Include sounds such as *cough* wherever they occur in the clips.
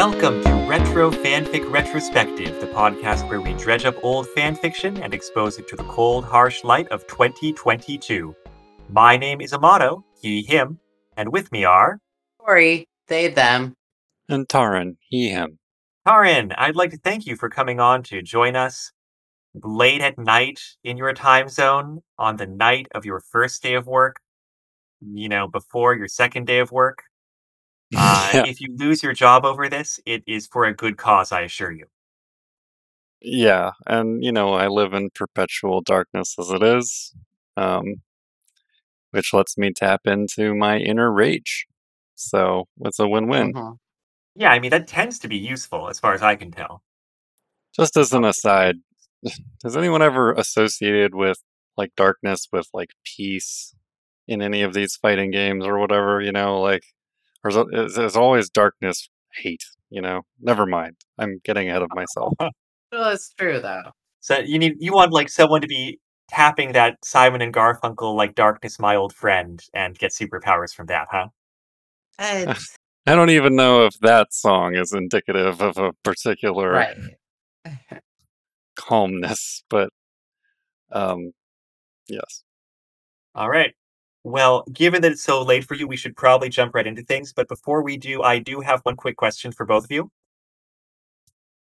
Welcome to Retro Fanfic Retrospective, the podcast where we dredge up old fanfiction and expose it to the cold, harsh light of 2022. My name is Amato, he, him, and with me are. Corey, they, them. And Taran, he, him. Taran, I'd like to thank you for coming on to join us late at night in your time zone on the night of your first day of work, you know, before your second day of work. *laughs* Uh, yeah. If you lose your job over this, it is for a good cause, I assure you. yeah, and you know, I live in perpetual darkness as it is, um, which lets me tap into my inner rage. So it's a win-win. Mhm. Yeah, I mean, that tends to be useful as far as I can tell. Just as an aside, *laughs* has anyone ever associated with like darkness with like peace in any of these fighting games or whatever? You know, like, or is, it- is, is always darkness hate? You know, never mind. I'm getting ahead of *laughs* myself. Well, it's true though. So you need you want like someone to be tapping that Simon and Garfunkel like "Darkness, My Old Friend" and get superpowers from that, huh? It's *laughs* I don't even know if that song is indicative of a particular right. calmness, but um, yes. All right. Well, given that it's so late for you, we should probably jump right into things. But before we do, I do have one quick question for both of you.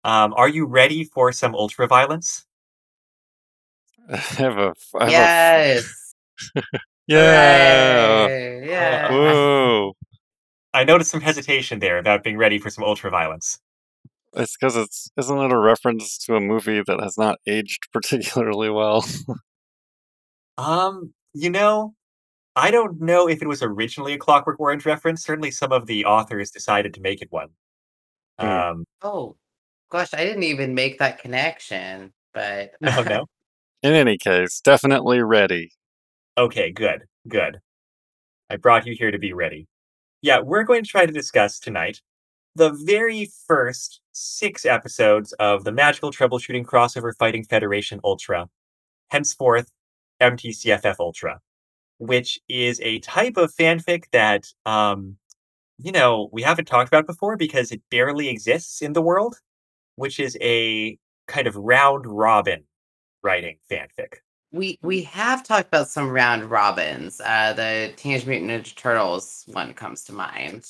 Um, are you ready for some ultra violence? *laughs* I have a, f- I have a f- Yes. *laughs* yeah. Hooray, Yeah. Whoa! I noticed some hesitation there about being ready for some ultra violence. It's because it's isn't it a reference to a movie that has not aged *laughs* particularly well? Um, you know, I don't know if it was originally a Clockwork Orange reference. Certainly, some of the authors decided to make it one. Hmm. Um, Oh, gosh, I didn't even make that connection. But *laughs* no, no. *laughs* In any case, definitely ready. Okay, good, good. I brought you here to be ready. Yeah, we're going to try to discuss tonight the very first six episodes of the Magical Troubleshooting Crossover Fighting Federation Ultra, henceforth MTCFF Ultra, which is a type of fanfic that, um, you know, we haven't talked about before because it barely exists in the world, which is a kind of round robin writing fanfic. we we have talked about some round robins. Uh, the Teenage Mutant Ninja Turtles one comes to mind,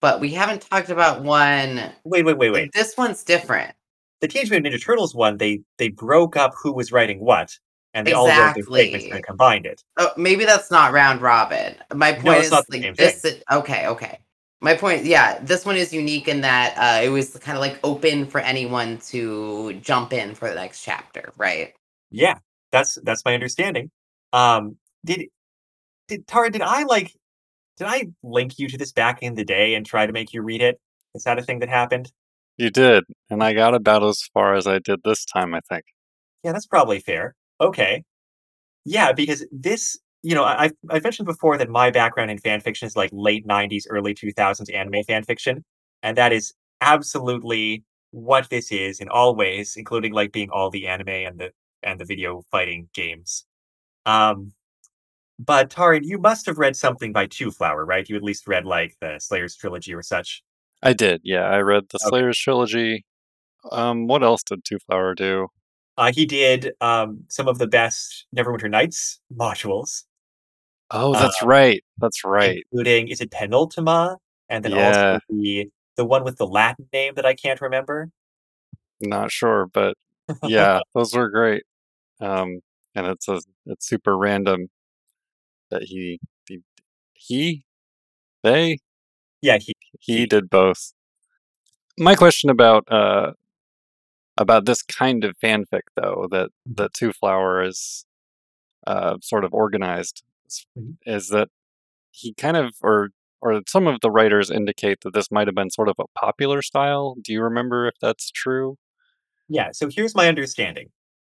but we haven't talked about one. Wait, wait, wait, wait. This one's different. the Teenage Mutant Ninja Turtles one, they they broke up who was writing what, and they all wrote their segments Exactly. and combined it. Oh, maybe that's not round robin. My point No, it's is not the same like this. is- okay, okay. My point, yeah, this one is unique in that uh, it was kind of like open for anyone to jump in for the next chapter, right? Yeah, that's that's my understanding. Um, did did Taran? Did I like? Did I link you to this back in the day and try to make you read it? Is that a thing that happened? You did, and I got about as far as I did this time. I think. Yeah, that's probably fair. Okay. Yeah, because this, you know, I, I've, mentioned before that my background in fan fiction is like late 90s, early 2000s anime fan fiction. And that is absolutely what this is in all ways, including like being all the anime and the and the video fighting games. Um, but Taran, you must have read something by Two Flower, right? You at least read like the Slayer's trilogy or such. I did. Yeah, I read the Okay. Slayers trilogy. Um, what else did Two Flower do? Uh, he did um, some of the best Neverwinter Nights modules. Oh, that's Uh, right. That's right. including is it penultima, and then Yeah. also the the one with the Latin name that I can't remember. Not sure, but yeah, *laughs* those were great. Um, and it's a it's super random that he he, he they Yeah, he, he did both. My question about uh about this kind of fanfic though that that Two Flower is uh sort of organized is, Mhm. is that he kind of or or some of the writers indicate that this might have been sort of a popular style. Do you remember if that's true? yeah. So here's my understanding.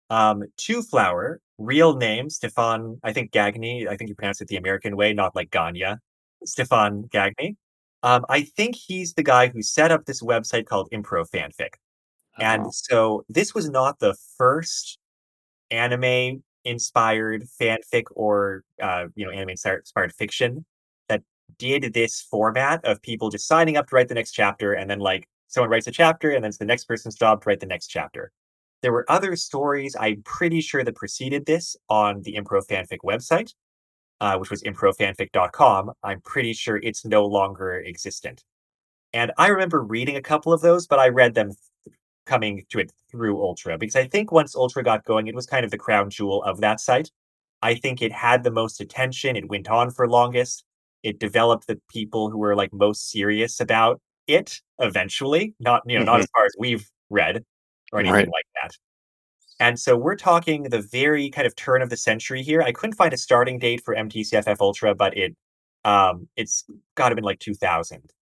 Um, Two Flower, real name Stefan, I think Gagne. I think you pronounce it the American way, not like Ganya. Stefan Gagne. Um, I think he's the guy who set up this website called Improv Fanfic. And Oh, so this was not the first anime inspired fanfic or uh, you know anime inspired fiction that did this format of people just signing up to write the next chapter, and then like someone writes a chapter, and then it's the next person's job to write the next chapter. There were other stories, I'm pretty sure, that preceded this on the Improv Fanfic website, uh, which was improvfanfic.com. I'm pretty sure it's no longer existent. And I remember reading a couple of those, but I read them th- coming to it through Ultra because I think once Ultra got going, it was kind of the crown jewel of that site. I think it had the most attention. It went on for longest. It developed the people who were like most serious about it eventually. Not you know not Mhm. as far as we've read or anything Right. like that. And so we're talking the very kind of turn of the century here. I couldn't find a starting date for MTCFF Ultra, but it um it's got to been like 2000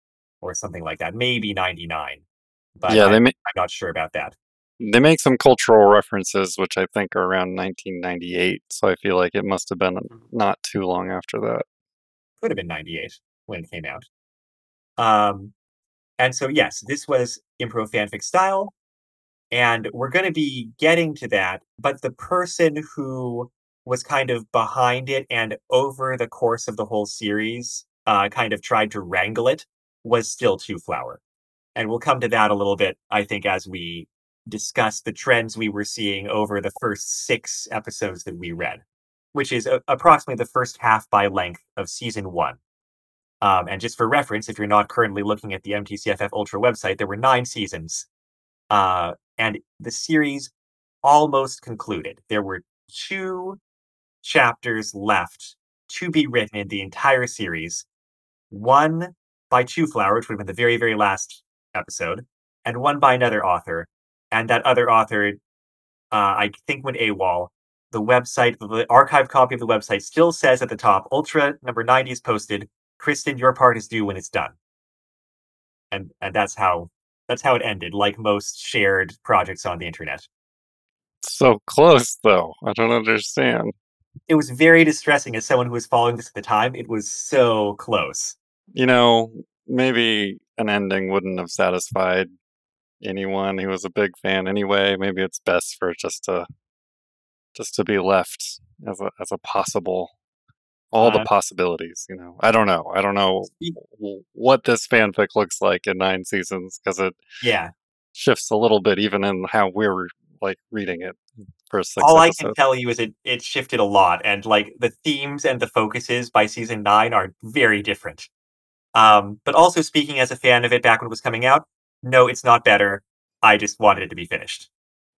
or something like that, maybe 99. But yeah, I, they ma- I'm not sure about that. they make some cultural references, which I think are around 1998. So I feel like it must have been not too long after that. Could have been 98 when it came out. Um, and so yes, this was improv fanfic style, and we're going to be getting to that. But the person who was kind of behind it and over the course of the whole series, uh, kind of tried to wrangle it, was still Two Flower, and we'll come to that a little bit, I think, as we discuss the trends we were seeing over the first six episodes that we read, which is a- approximately the first half by length of season one. Um, and just for reference, if you're not currently looking at the MTCFF Ultra website, there were nine seasons, uh, and the series almost concluded. There were two chapters left to be written in the entire series. One by Two Flower, which would have been the very, very last episode, and one by another author. And that other author, uh, I think, went AWOL. The website, the archive copy of the website still says at the top, Ultra number 90 is posted. Kristen, your part is due when it's done. And and that's how that's how it ended, like most shared projects on the internet. So close, though. I don't understand. It was very distressing as someone who was following this at the time. It was so close. You know, maybe an ending wouldn't have satisfied anyone who was a big fan anyway. Maybe it's best for just to just to be left as a as a possible all the Uh, possibilities, you know. I don't know. I don't know what this fanfic looks like in 9 seasons cuz it Yeah. shifts a little bit even in how we're like reading it for 6 All I can tell you is it it shifted a lot, and like the themes and the focuses by season nine are very different. Um, but also speaking as a fan of it back when it was coming out, no, it's not better. I just wanted it to be finished.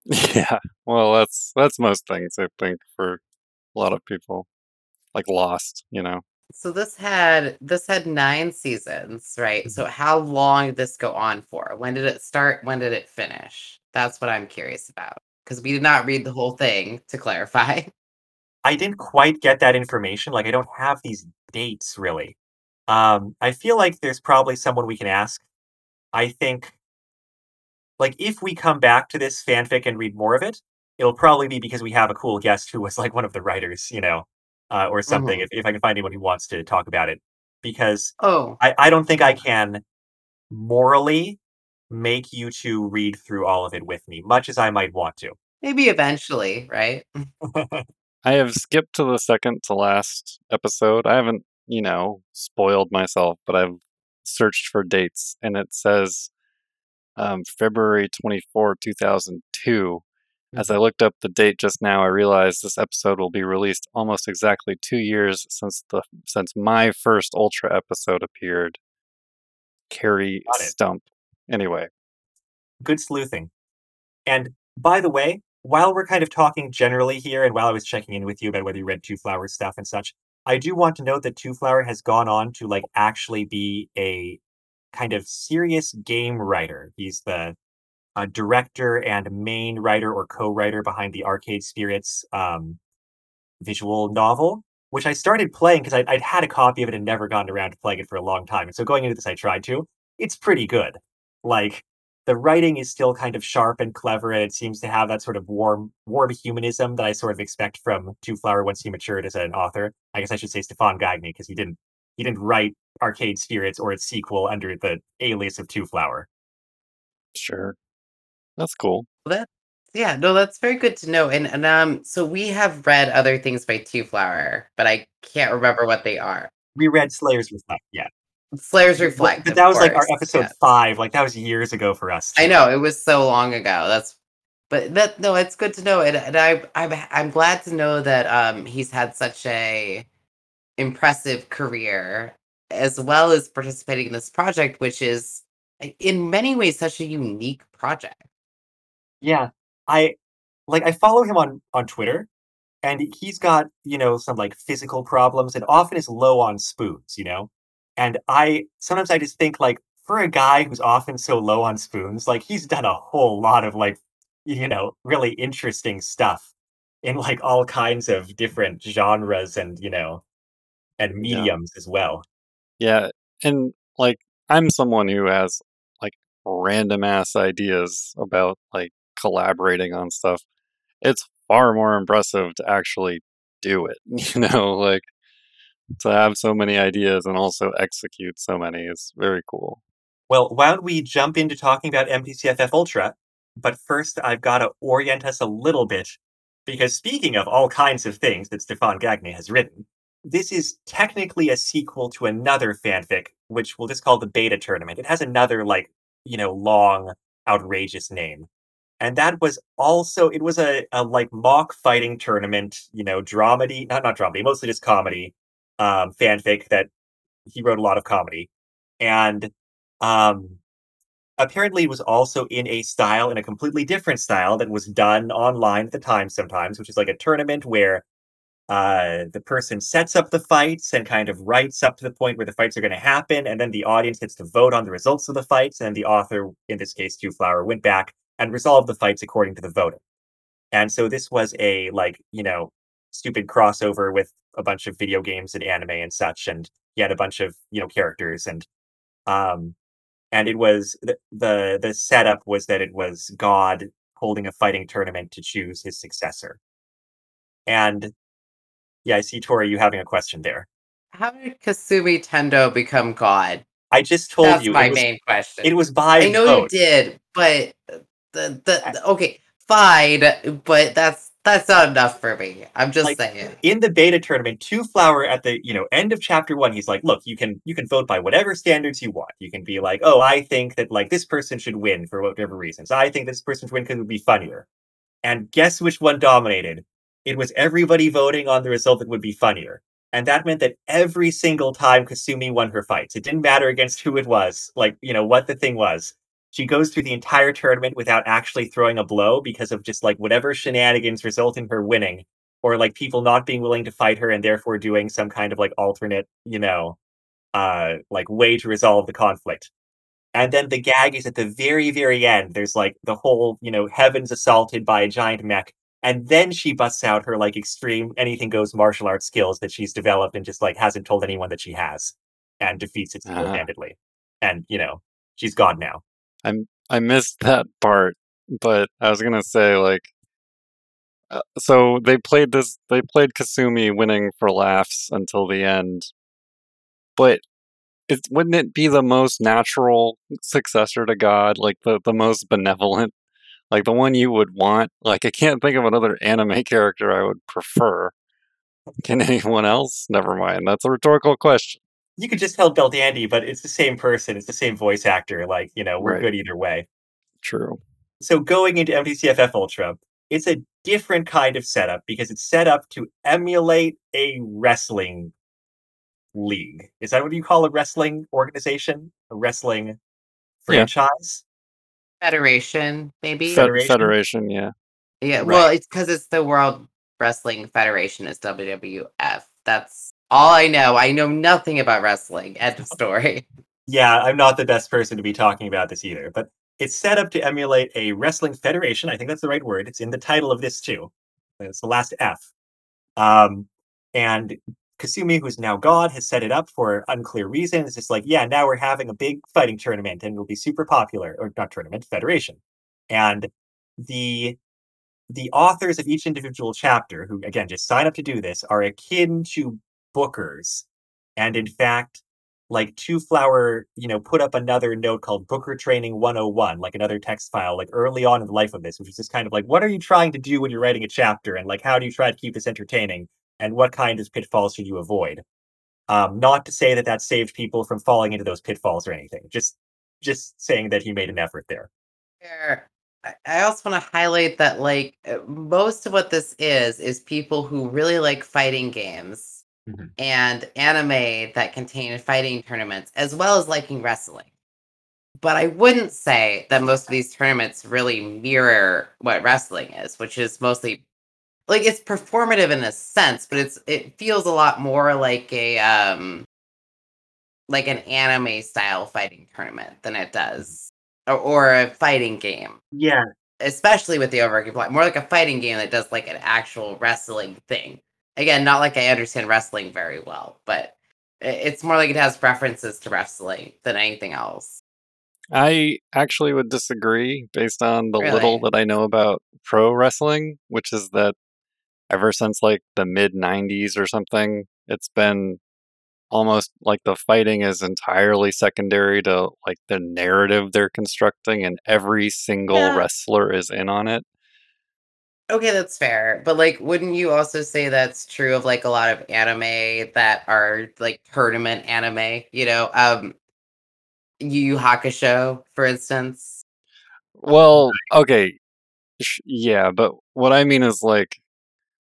*laughs* Yeah. Well, that's that's most things I think for a lot of people. Like Lost, you know. So this had this had nine seasons, right? So how long did this go on for? When did it start? When did it finish? That's what I'm curious about. Because we did not read the whole thing to clarify. I didn't quite get that information. Like I don't have these dates really. Um, I feel like there's probably someone we can ask. I think like if we come back to this fanfic and read more of it, it'll probably be because we have a cool guest who was like one of the writers, you know, uh, or something. Mhm. If, if I can find anyone who wants to talk about it, because Oh, I, I don't think I can morally make you two read through all of it with me, much as I might want to. maybe eventually, right? *laughs* I have skipped to the second to last episode. I haven't, you know, spoiled myself, but I've searched for dates and it says um, February 24, 2002. As I looked up the date just now, I realized this episode will be released almost exactly two years since the since my first Ultra episode appeared. Carrie Stump. Anyway, Good sleuthing. And by the way, while we're kind of talking generally here, and while I was checking in with you about whether you read Two Flowers stuff and such, I do want to note that Two Flower has gone on to like actually be a kind of serious game writer. He's the uh, director and main writer or co-writer behind the Arcade Spirits um, visual novel, which I started playing because I'd, I'd had a copy of it and never gotten around to playing it for a long time. And so going into this, I tried to. It's pretty good. Like the writing is still kind of sharp and clever, and it seems to have that sort of warm, warm humanism that I sort of expect from Two Flower once he matured as an author. I guess I should say Stefan Gagne because he didn't he didn't write Arcade Spirits or its sequel under the alias of Two Flower. sure. That's cool. That yeah, no, that's very good to know. And and um, so we have read other things by Two Flower, but I can't remember what they are. We read Slayers Reflect, yeah. Slayers Reflect. But that was like our episode five. Like that was years ago for us. I know it was so long ago. That's, but that no, it's good to know, and, and I I'm I'm glad to know that um he's had such a impressive career as well as participating in this project, which is in many ways such a unique project. Yeah, I like I follow him on on Twitter, and he's got you know some like physical problems, and often is low on spoons. You know, and I sometimes I just think like for a guy who's often so low on spoons, like he's done a whole lot of like you know really interesting stuff in like all kinds of different genres and you know and Yeah. mediums as well. Yeah, and like I'm someone who has like random ass ideas about like collaborating on stuff. It's far more impressive to actually do it, *laughs* you know, like to have so many ideas and also execute so many is very cool. Well, why don't we jump into talking about MTCFF Ultra? But first, I've got to orient us a little bit, because speaking of all kinds of things that Stefan Gagne has written, this is technically a sequel to another fanfic, which we'll just call the Beta Tournament. It has another, like, you know, long, outrageous name. And that was also, it was a, a like mock fighting tournament, you know, dramedy, not, not dramedy, mostly just comedy, um, fanfic that he wrote a lot of comedy. And um, apparently was also in a style, in a completely different style that was done online at the time sometimes, which is like a tournament where uh, the person sets up the fights and kind of writes up to the point where the fights are going to happen, and then the audience gets to vote on the results of the fights, and the author, in this case, Two Flower, went back and resolved the fights according to the voting. And so this was a like, you know, stupid crossover with a bunch of video games and anime and such, and he had a bunch of, you know, characters and um and it was the, the the setup was that it was God holding a fighting tournament to choose his successor. And yeah, I see Tori, you having a question there. How did Kasumi Tendo become God? I just told That's you my was, main question. it was by I know vote. you did, but the, the the okay, fine, but that's that's not enough for me. I'm just Like, saying. in the beta tournament, Two Flower at the you know end of chapter one, he's like, look, you can you can vote by whatever standards you want. You can be like, oh, I think that like this person should win for whatever reasons. I think this person should win because it would be funnier. And guess which one dominated? It was everybody voting on the result that would be funnier. And that meant that every single time Kasumi won her fights, it didn't matter against who it was, like, you know, what the thing was. She goes through the entire tournament without actually throwing a blow because of just like whatever shenanigans result in her winning, or like people not being willing to fight her and therefore doing some kind of like alternate, you know, uh, like way to resolve the conflict. And then the gag is at the very, very end. There's like the whole, you know, heavens assaulted by a giant mech. And then she busts out her like extreme anything goes martial arts skills that she's developed and just like hasn't told anyone that she has and defeats it Ah. single handedly. And, you know, she's gone now. I I missed that part, but I was gonna say like, uh, so they played this. They played Kasumi winning for laughs until the end, but it wouldn't it be the most natural successor to God, like the the most benevolent, like the one you would want? Like I can't think of another anime *laughs* character I would prefer. Can anyone else? Never mind. That's a rhetorical question. You could just tell Belldandy, but it's the same person, it's the same voice actor. Like, you know, we're Right. good either way. True. so going into MTCFF Ultra, it's a different kind of setup because it's set up to emulate a wrestling league. Is that what you call a wrestling organization? A wrestling Yeah. franchise? Federation, maybe. Federation? Federation, yeah. yeah, Right. well, it's because it's the World Wrestling Federation. Is WWF. That's all I know. I know nothing about wrestling. End of *laughs* story. Yeah, I'm not the best person to be talking about this either, but it's set up to emulate a wrestling federation. I think that's the right word. It's in the title of this too. It's the last F. Um, and Kasumi, who's now God, has set it up for unclear reasons. It's like, yeah, now we're having a big fighting tournament and it'll be super popular, or not tournament, federation. And the the authors of each individual chapter, who again just sign up to do this, are akin to bookers. And in fact, like Two Flower, you know, put up another note called Booker Training 101, like another text file, like early on in the life of this, which is just kind of like, what are you trying to do when you're writing a chapter? And like, how do you try to keep this entertaining? And what kind of pitfalls should you avoid? Um, not to say that that saved people from falling into those pitfalls or anything. Just just saying that he made an effort there. I I also want to highlight that like uh, most of what this is is people who really like fighting games Mhm. and anime that contain fighting tournaments as well as liking wrestling. But I wouldn't say that most of these tournaments really mirror what wrestling is, which is mostly like it's performative in a sense, but it's it feels a lot more like a um like an anime style fighting tournament than it does or, or a fighting game Yeah, especially with the overworking plot, more like a fighting game that does like an actual wrestling thing. Again, not like I understand wrestling very well, but it's more like it has references to wrestling than anything else. I actually would disagree based on the little that I know about pro wrestling, which is that ever since like the mid 90s or something, it's been almost like the fighting is entirely secondary to like the narrative they're constructing, and every single Yeah. wrestler is in on it. Okay, that's fair. But like, wouldn't you also say that's true of like a lot of anime that are like tournament anime? You know, um, Yu Yu Hakusho, for instance. Well, okay, yeah, but what I mean is like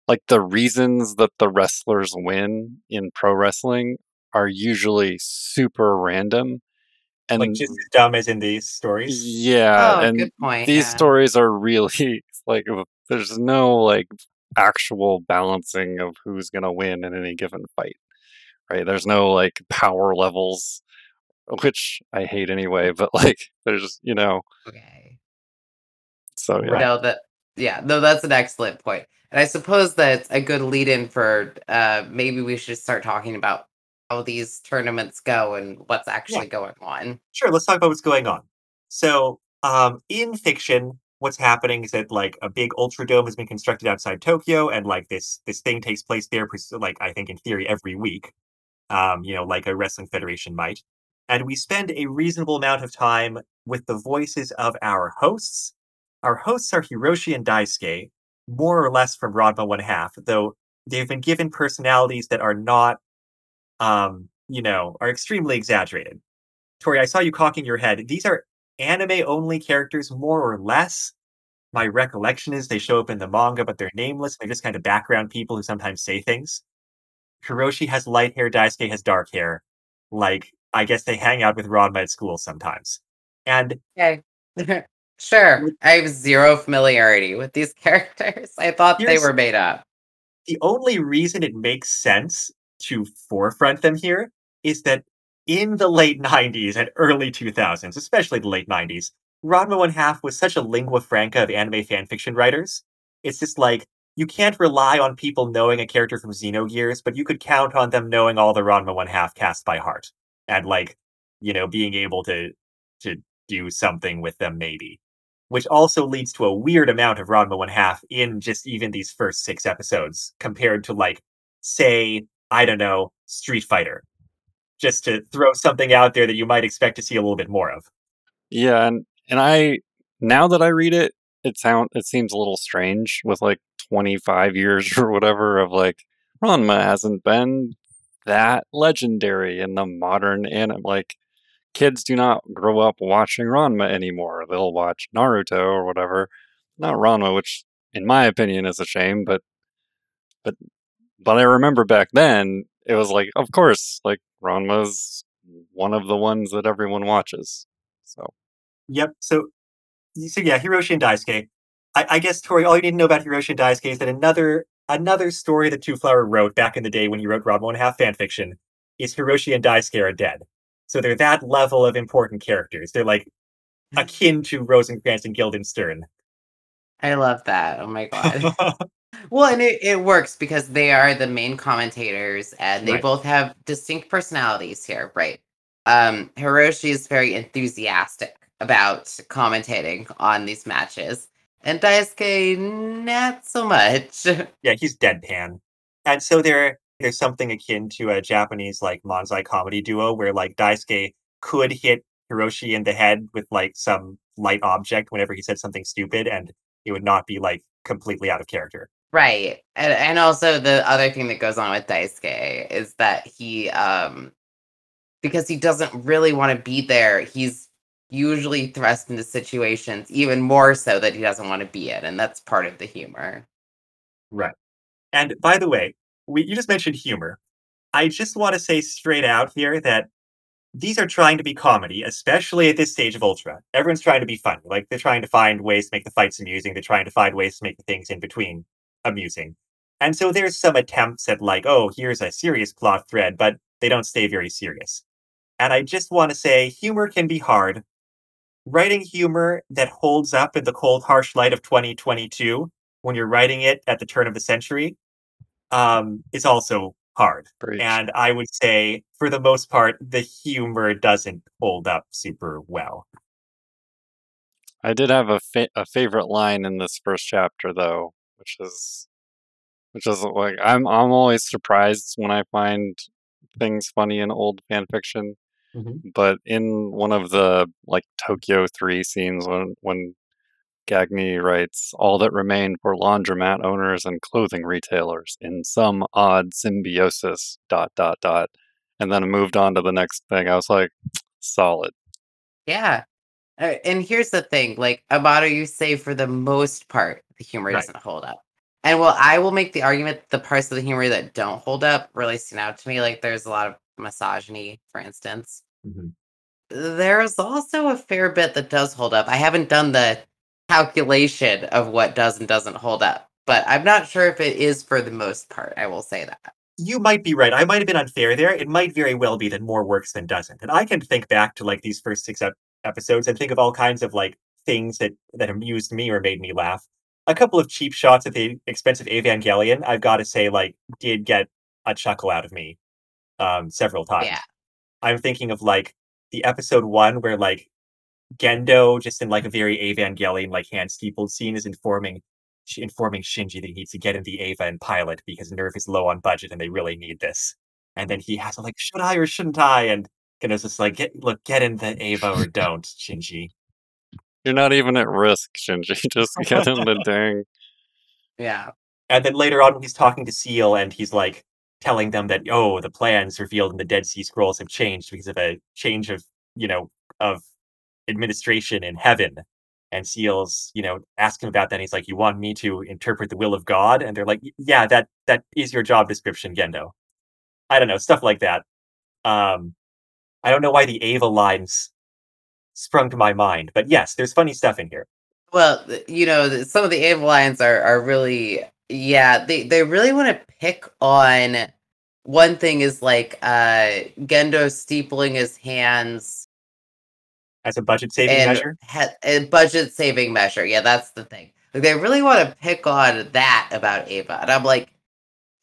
like the reasons that the wrestlers win in pro wrestling are usually super random and like just as dumb as in these stories. yeah Oh, and good point. these yeah. stories are really *laughs* like w- there's no like actual balancing of who's going to win in any given fight right there's no like power levels which i hate anyway but *laughs* like there's you know Okay. so yeah. No, that yeah, no, that's an excellent point. And I suppose that's a good lead in for uh maybe we should start talking about how these tournaments go and what's actually going on. Sure, let's talk about what's going on. So, um, in fiction, what's happening is that like a big ultra dome has been constructed outside Tokyo, and like this this thing takes place there, like I think in theory every week. Um, you know, like a wrestling federation might. And we spend a reasonable amount of time with the voices of our hosts. Our hosts are Hiroshi and Daisuke, more or less from Ranma One Half, though they've been given personalities that are not, um, you know, are extremely exaggerated. Tori, I saw you cocking your head. These are anime only characters, more or less. My recollection is they show up in the manga, but they're nameless. They're just kind of background people who sometimes say things. Hiroshi has light hair, Daisuke has dark hair. Like, I guess they hang out with Ranma at school sometimes. And Okay. *laughs* sure. I have zero familiarity with these *laughs* characters. I thought they were made up. the only reason it makes sense to forefront them here is that in the late 90s and early 2000s, especially the late 90s, Ranma One Half was such a lingua franca of anime fanfiction writers. It's just like, you can't rely on people knowing a character from Xenogears, but you could count on them knowing all the Ranma One Half cast by heart. And like, you know, being able to to do something with them maybe. Which also leads to a weird amount of Ranma One Half in just even these first six episodes, compared to like, say, I don't know, Street Fighter. Just to throw something out there that you might expect to see a little bit more of. Yeah, and and I now that I read it, it sound it seems a little strange with like 25 years *laughs* or whatever of like Ranma hasn't been that legendary in the modern anime. Like kids do not grow up watching Ranma anymore. They'll watch Naruto or whatever, not Ranma, which in my opinion is a shame. But but but I remember back then it was like, of course, like Ranma's one of the ones that everyone watches. So. Yep. So, so yeah, Hiroshi and Daisuke. I, I guess Tori, all you need to know about Hiroshi and Daisuke is that another another story that Two Flower wrote back in the day when he wrote Ranma One Half fan fiction is Hiroshi and Daisuke are dead. So they're that level of important characters. They're like hmm. akin to Rosencrantz and Guildenstern. I love that. Oh my *laughs* god. *laughs* Well, and it, it works because they are the main commentators and they Right. both have distinct personalities here, right? Um, Hiroshi is very enthusiastic about commentating on these matches, and Daisuke not so much. *laughs* yeah, he's deadpan. And so there there's something akin to a Japanese like manzai comedy duo where like Daisuke could hit Hiroshi in the head with like some light object whenever he said something stupid and it would not be like completely out of character. Right. And and also the other thing that goes on with Daisuke is that he um because he doesn't really want to be there, he's usually thrust into situations even more so that he doesn't want to be in, and that's part of the humor. Right. And by the way, we, you just mentioned humor. I just want to say straight out here that these are trying to be comedy, especially at this stage of Ultra. Everyone's trying to be funny. Like they're trying to find ways to make the fights amusing. They're trying to find ways to make the things in between amusing. And so there's some attempts at like, oh, here's a serious plot thread, but they don't stay very serious. And I just want to say humor can be hard. Writing humor that holds up in the cold, harsh light of 2022 when you're writing it at the turn of the century um, is also hard. Preach. And I would say, for the most part, the humor doesn't hold up super well. I did have a fa- a favorite line in this first chapter though, which is which is like I'm I'm always surprised when I find things funny in old fan fiction. Mhm. But in one of the like Tokyo three scenes when when Gagne writes all that remained for laundromat owners and clothing retailers in some odd symbiosis dot dot dot and then moved on to the next thing. I was like, solid. Yeah. Uh, and here's the thing, like Amato, you say for the most part the humor Right. doesn't hold up. And well, I will make the argument the parts of the humor that don't hold up really stand out to me. Like there's a lot of misogyny, for instance. Mhm. There's also a fair bit that does hold up. I haven't done the calculation of what does and doesn't hold up, but I'm not sure if it is for the most part. I will say that. You might be right. I might have been unfair there. It might very well be that more works than doesn't. And I can think back to like these first six episodes and think of all kinds of like things that that amused me or made me laugh. A couple of cheap shots at the expense of Evangelion, I've got to say, like, did get a chuckle out of me um, several times. Yeah. I'm thinking of like the episode one where like Gendo, just in like a very Evangelion like hand steepled scene, is informing informing Shinji that he needs to get in the Eva and pilot because NERV is low on budget and they really need this. And then he has to like, should I or shouldn't I? And Gendo's just like, get look, get in the Eva or don't, Shinji. You're not even at risk, Shinji. *laughs* Just get in the dang. Yeah. And then later on, when he's talking to SEELE and he's like telling them that, oh, the plans revealed in the Dead Sea Scrolls have changed because of a change of, you know, of administration in heaven. And SEELE's, you know, ask him about that. And he's like, you want me to interpret the will of God? And they're like, yeah, that that is your job description, Gendo. I don't know, stuff like that. Um, I don't know why the Eva lines sprung to my mind, but yes, there's funny stuff in here. Well, you know, some of the Eva lines are are really yeah, they they really want to pick on one thing is like uh Gendo steepling his hands As a budget saving and measure. ha- a budget saving measure. Yeah, that's the thing. Like they really want to pick on that about Eva, and I'm like,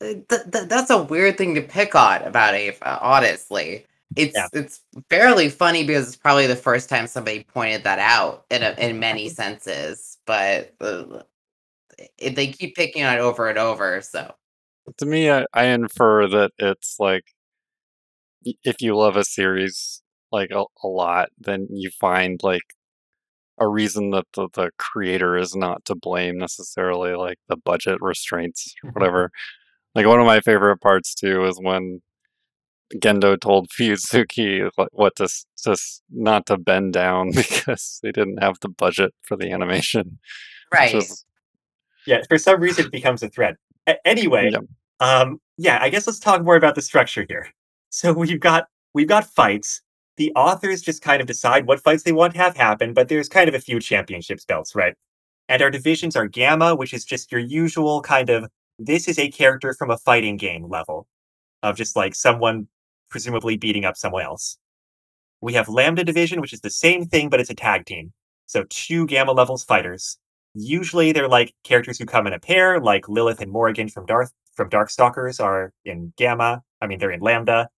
th- th- that's a weird thing to pick on about Eva. Honestly, it's Yeah. it's fairly funny because it's probably the first time somebody pointed that out in a, in many senses, but uh, it, they keep picking on it over and over. So To me, I, I infer that it's like if you love a series like a, a lot, then you find like a reason that the, the creator is not to blame necessarily, like the budget restraints or *laughs* whatever. Like one of my favorite parts too is when Gendo told Fuyutsuki what, what to, s- to s- not to bend down *laughs* because they didn't have the budget for the animation. right, is- Yeah, for some reason it becomes a threat. A- anyway, yeah. um, yeah, I guess let's talk more about the structure here. So we've got we've got fights. The authors just kind of decide what fights they want to have happen, but there's kind of a few championships belts, right? And our divisions are Gamma, which is just your usual kind of this is a character from a fighting game level of just like someone presumably beating up someone else. We have Lambda division, which is the same thing, but it's a tag team. So two Gamma levels fighters. Usually they're like characters who come in a pair, like Lilith and Morrigan from Darth from Darkstalkers are in Gamma. I mean, they're in Lambda.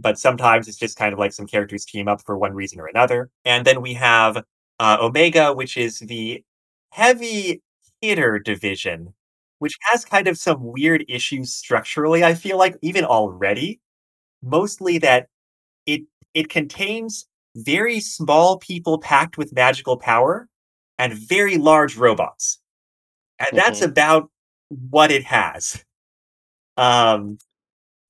But sometimes it's just kind of like some characters team up for one reason or another. And then we have uh, Omega, which is the heavy hitter division, which has kind of some weird issues structurally, I feel like, even already. Mostly that it it contains very small people packed with magical power and very large robots. And that's Mhm. about what it has. Um,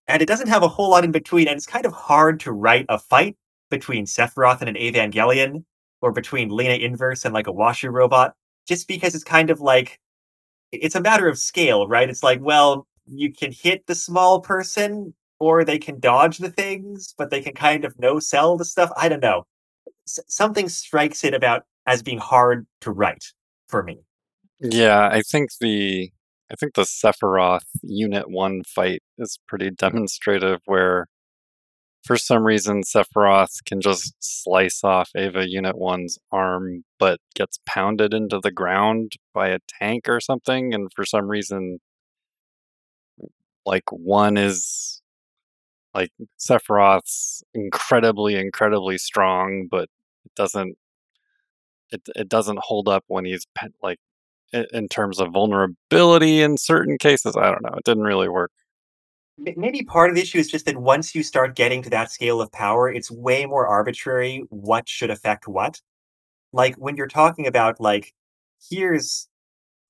and it doesn't have a whole lot in between, and it's kind of hard to write a fight between Sephiroth and an Evangelion, or between Lina Inverse and like a Washer robot, just because it's kind of like it's a matter of scale, right? It's like, well, you can hit the small person, or they can dodge the things, but they can kind of no sell the stuff. I don't know. S- something strikes it about as being hard to write for me. Yeah, I think the I think the Sephiroth Unit 1 fight is pretty *laughs* demonstrative where for some reason Sephiroth can just slice off Eva Unit 1's arm but gets pounded into the ground by a tank or something and for some reason like one is like Sephiroth's incredibly incredibly strong but it doesn't it, it doesn't hold up when he's like in terms of vulnerability in certain cases i don't know it didn't really work Maybe part of the issue is just that once you start getting to that scale of power, it's way more arbitrary what should affect what. Like when you're talking about like, here's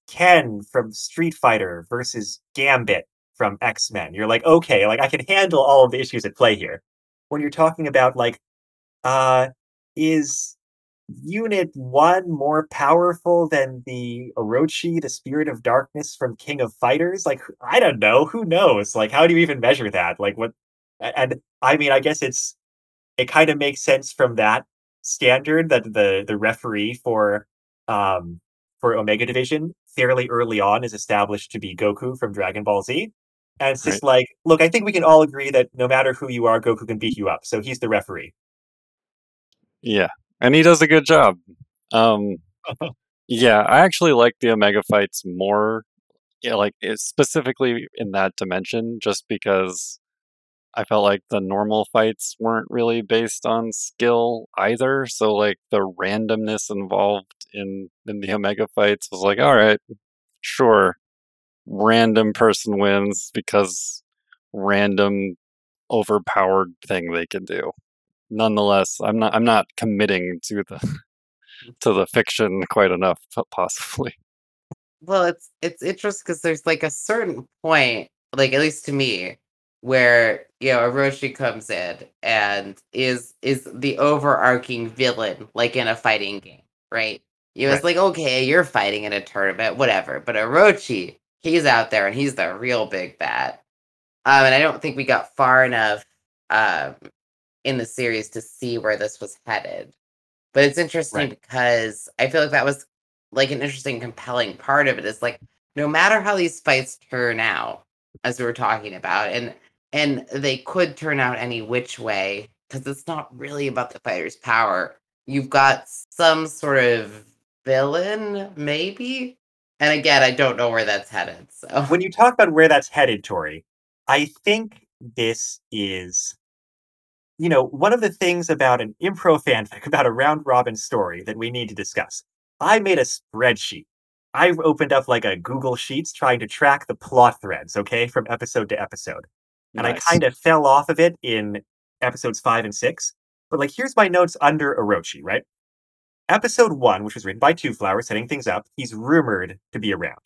Ken from Street Fighter versus Gambit from X Men. You're like, okay, like I can handle all of the issues at play here. When you're talking about like, uh, is Unit One more powerful than the Orochi, the Spirit of Darkness from King of Fighters? Like, I don't know. Who knows? Like, how do you even measure that? Like, what? And I mean, I guess it's it kind of makes sense from that standard that the the referee for um for Omega Division fairly early on is established to be Goku from Dragon Ball Z. And it's just like, look, I think we can all agree that no matter who you are, Goku can beat you up. So he's the referee. yeah. And he does a good job. Um *laughs* yeah i actually like the omega fights more yeah like specifically in that dimension just because i felt like the normal fights weren't really based on skill either. So like the randomness involved in in the omega fights was like all right sure random person wins because random overpowered thing they can do. Nonetheless i'm not i'm not committing to the *laughs* to the fiction quite enough po- possibly. Well, it's it's interesting because there's like a certain point, like at least to me, where you know Orochi comes in and is is the overarching villain, like in a fighting game, right? You was it's like okay, you're fighting in a tournament, whatever, but Orochi, he's out there and he's the real big bad. Um, and I don't think we got far enough um in the series to see where this was headed. But it's interesting Right. because I feel like that was like an interesting, compelling part of it is like no matter how these fights turn out, as we were talking about, and and they could turn out any which way, because it's not really about the fighter's power. You've got some sort of villain, maybe. And again, I don't know where that's headed. So when you talk about where that's headed, Tori, I think this is, you know, one of the things about an improv fanfic, *laughs* about a round robin story that we need to discuss. I made a spreadsheet. I opened up like a Google Sheets trying to track the plot threads, okay, from episode to episode. And Nice. I kind of fell off of it in episodes five and six. But like, here's my notes under Orochi, right? Episode one, which was written by Two Flower, setting things up, he's rumored to be around.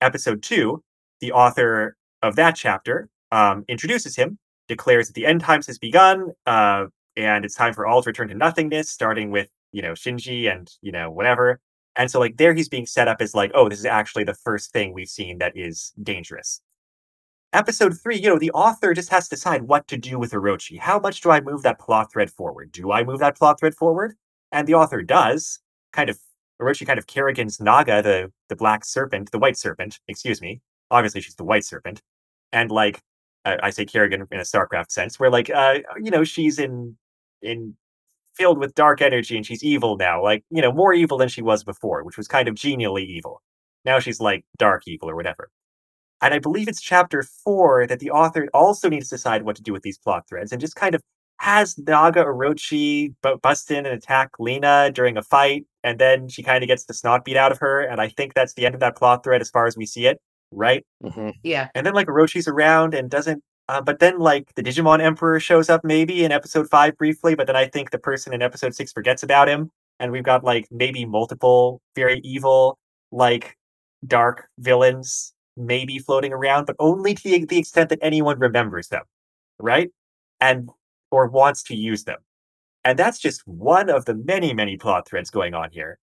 Episode two, the author of that chapter um, introduces him, declares that the end times has begun, uh, and it's time for all to return to nothingness, starting with you know Shinji and you know whatever. And so like there, he's being set up as like, oh, this is actually the first thing we've seen that is dangerous. Episode three, you know, the author just has to decide what to do with Orochi. How much do I move that plot thread forward? Do I move that plot thread forward? And the author does. Kind of Orochi kind of Kerrigan's Naga, the the black serpent, the white serpent, excuse me. Obviously, she's the white serpent, and like I, I say Kerrigan in a Starcraft sense, where like uh you know she's in in filled with dark energy and she's evil now, like you know more evil than she was before, which was kind of genially evil. Now she's like dark evil or whatever. And I believe it's chapter four that the author also needs to decide what to do with these plot threads and just kind of has Naga Orochi bu- bust in and attack Lina during a fight, and then she kind of gets the snot beat out of her. And I think that's the end of that plot thread as far as we see it, right? Mhm. yeah, And then like Orochi's around and doesn't. Uh, but then like the Digimon Emperor shows up maybe in episode five briefly, but then I think the person in episode six forgets about him, and we've got like maybe multiple very evil like dark villains maybe floating around, but only to the, the extent that anyone remembers them, right? And or wants to use them. And that's just one of the many, many plot threads going on here.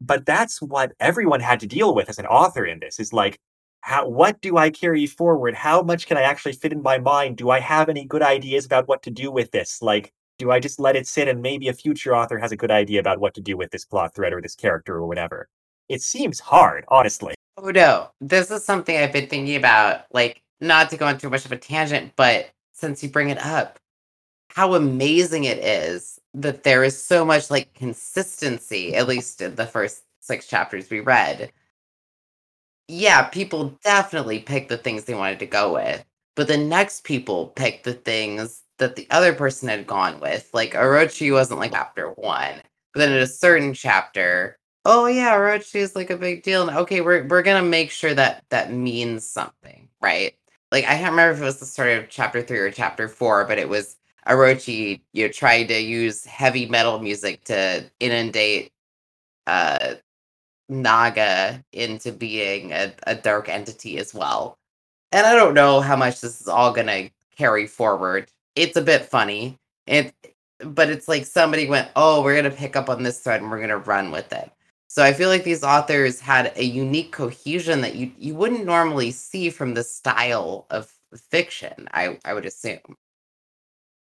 But that's what everyone had to deal with as an author in this is like, how, what do I carry forward? How much can I actually fit in my mind? Do I have any good ideas about what to do with this? Like, do I just let it sit and maybe a future author has a good idea about what to do with this plot thread or this character or whatever? It seems hard, honestly. Oh no, this is something I've been thinking about. Like, not to go on too much of a tangent, but since you bring it up, how amazing it is that there is so much like consistency, at least in the first six chapters we read. Yeah, people definitely picked the things they wanted to go with, but the next people picked the things that the other person had gone with. Like Orochi wasn't like chapter one, but then in a certain chapter, oh yeah, Orochi is like a big deal. And okay, we're we're gonna make sure that that means something, right? Like I can't remember if it was the start of chapter three or chapter four, but it was Orochi, you know, trying to use heavy metal music to inundate uh Naga into being a, a dark entity as well. And I don't know how much this is all gonna carry forward. It's a bit funny. It but it's like somebody went, Oh, we're gonna pick up on this thread and we're gonna run with it. So I feel like these authors had a unique cohesion that you you wouldn't normally see from the style of fiction, I, I would assume.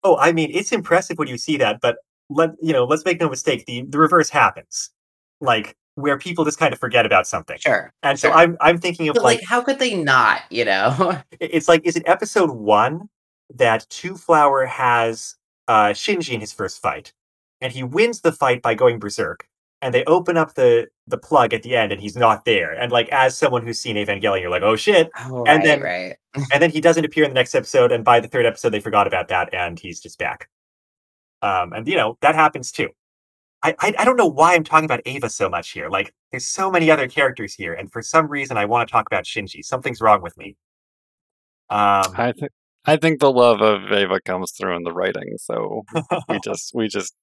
Oh, I mean, it's impressive when you see that, but let you know, let's make no mistake, the the reverse happens. Like where people just kind of forget about something. Sure. And so. I'm I'm thinking of But like, like, how could they not, you know? *laughs* it's like is it episode one that Two Flower has uh Shinji in his first fight, and he wins the fight by going berserk, and they open up the the plug at the end and he's not there. And like as someone who's seen Evangelion, you're like, oh shit. Oh, And right, then- right. and then he doesn't appear in the next episode, and by the third episode they forgot about that and he's just back. Um, and you know, that happens too. I, I I don't know why I'm talking about Eva so much here. Like, there's so many other characters here, and for some reason I want to talk about Shinji. Something's wrong with me. Um, I think I think the love of Eva comes through in the writing, so we just we just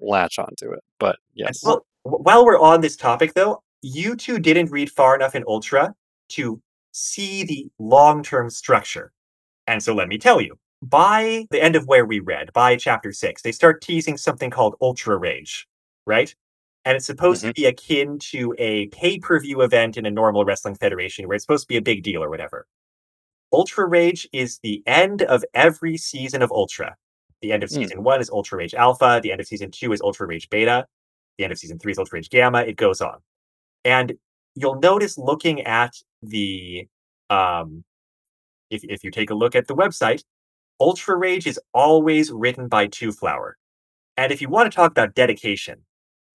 latch onto it. But yes, well, while we're on this topic, though, you two didn't read far enough in Ultra to see the long-term structure, and so let me tell you. By the end of where we read, by chapter six, they start teasing something called Ultra Rage, right? And it's supposed to mm-hmm. be akin to a pay-per-view event in a normal wrestling federation where it's supposed to be a big deal or whatever. Ultra Rage is the end of every season of Ultra. The end of Hmm. season one is Ultra Rage Alpha. The end of season two is Ultra Rage Beta. The end of season three is Ultra Rage Gamma. It goes on. And you'll notice looking at the, um, if, if you take a look at the website, Ultra Rage is always written by Two Flower. And if you want to talk about dedication,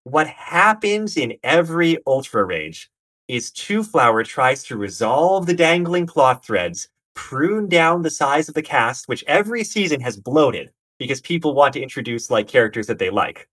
what happens in every Ultra Rage is Two Flower tries to resolve the dangling plot threads, prune down the size of the cast, which every season has bloated because people want to introduce like characters that they like.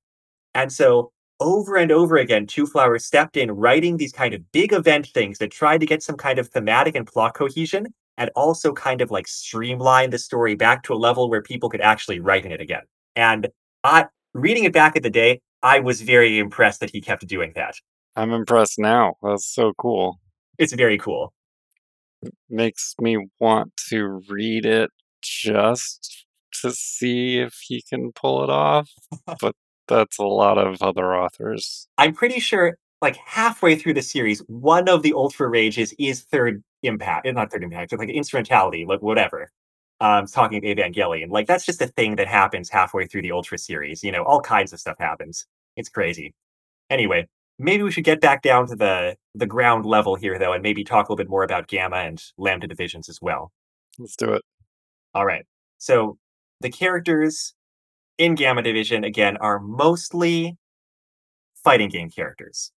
And so over and over again, Two Flowers stepped in writing these kind of big event things that tried to get some kind of thematic and plot cohesion and also kind of like streamline the story back to a level where people could actually write in it again. And I reading it back at the day, I was very impressed that he kept doing that. I'm impressed now. That's so cool. It's very cool. Makes me want to read it just to see if he can pull it off. *laughs* but that's a lot of other authors. I'm pretty sure like halfway through the series, one of the Ultra Rages is third impact, eh, not third impact, but like instrumentality, like whatever. Um, talking of Evangelion, like that's just a thing that happens halfway through the Ultra series. You know, all kinds of stuff happens. It's crazy. Anyway, maybe we should get back down to the the ground level here, though, and maybe talk a little bit more about Gamma and Lambda divisions as well. Let's do it. All right. So the characters in Gamma Division again are mostly fighting game characters.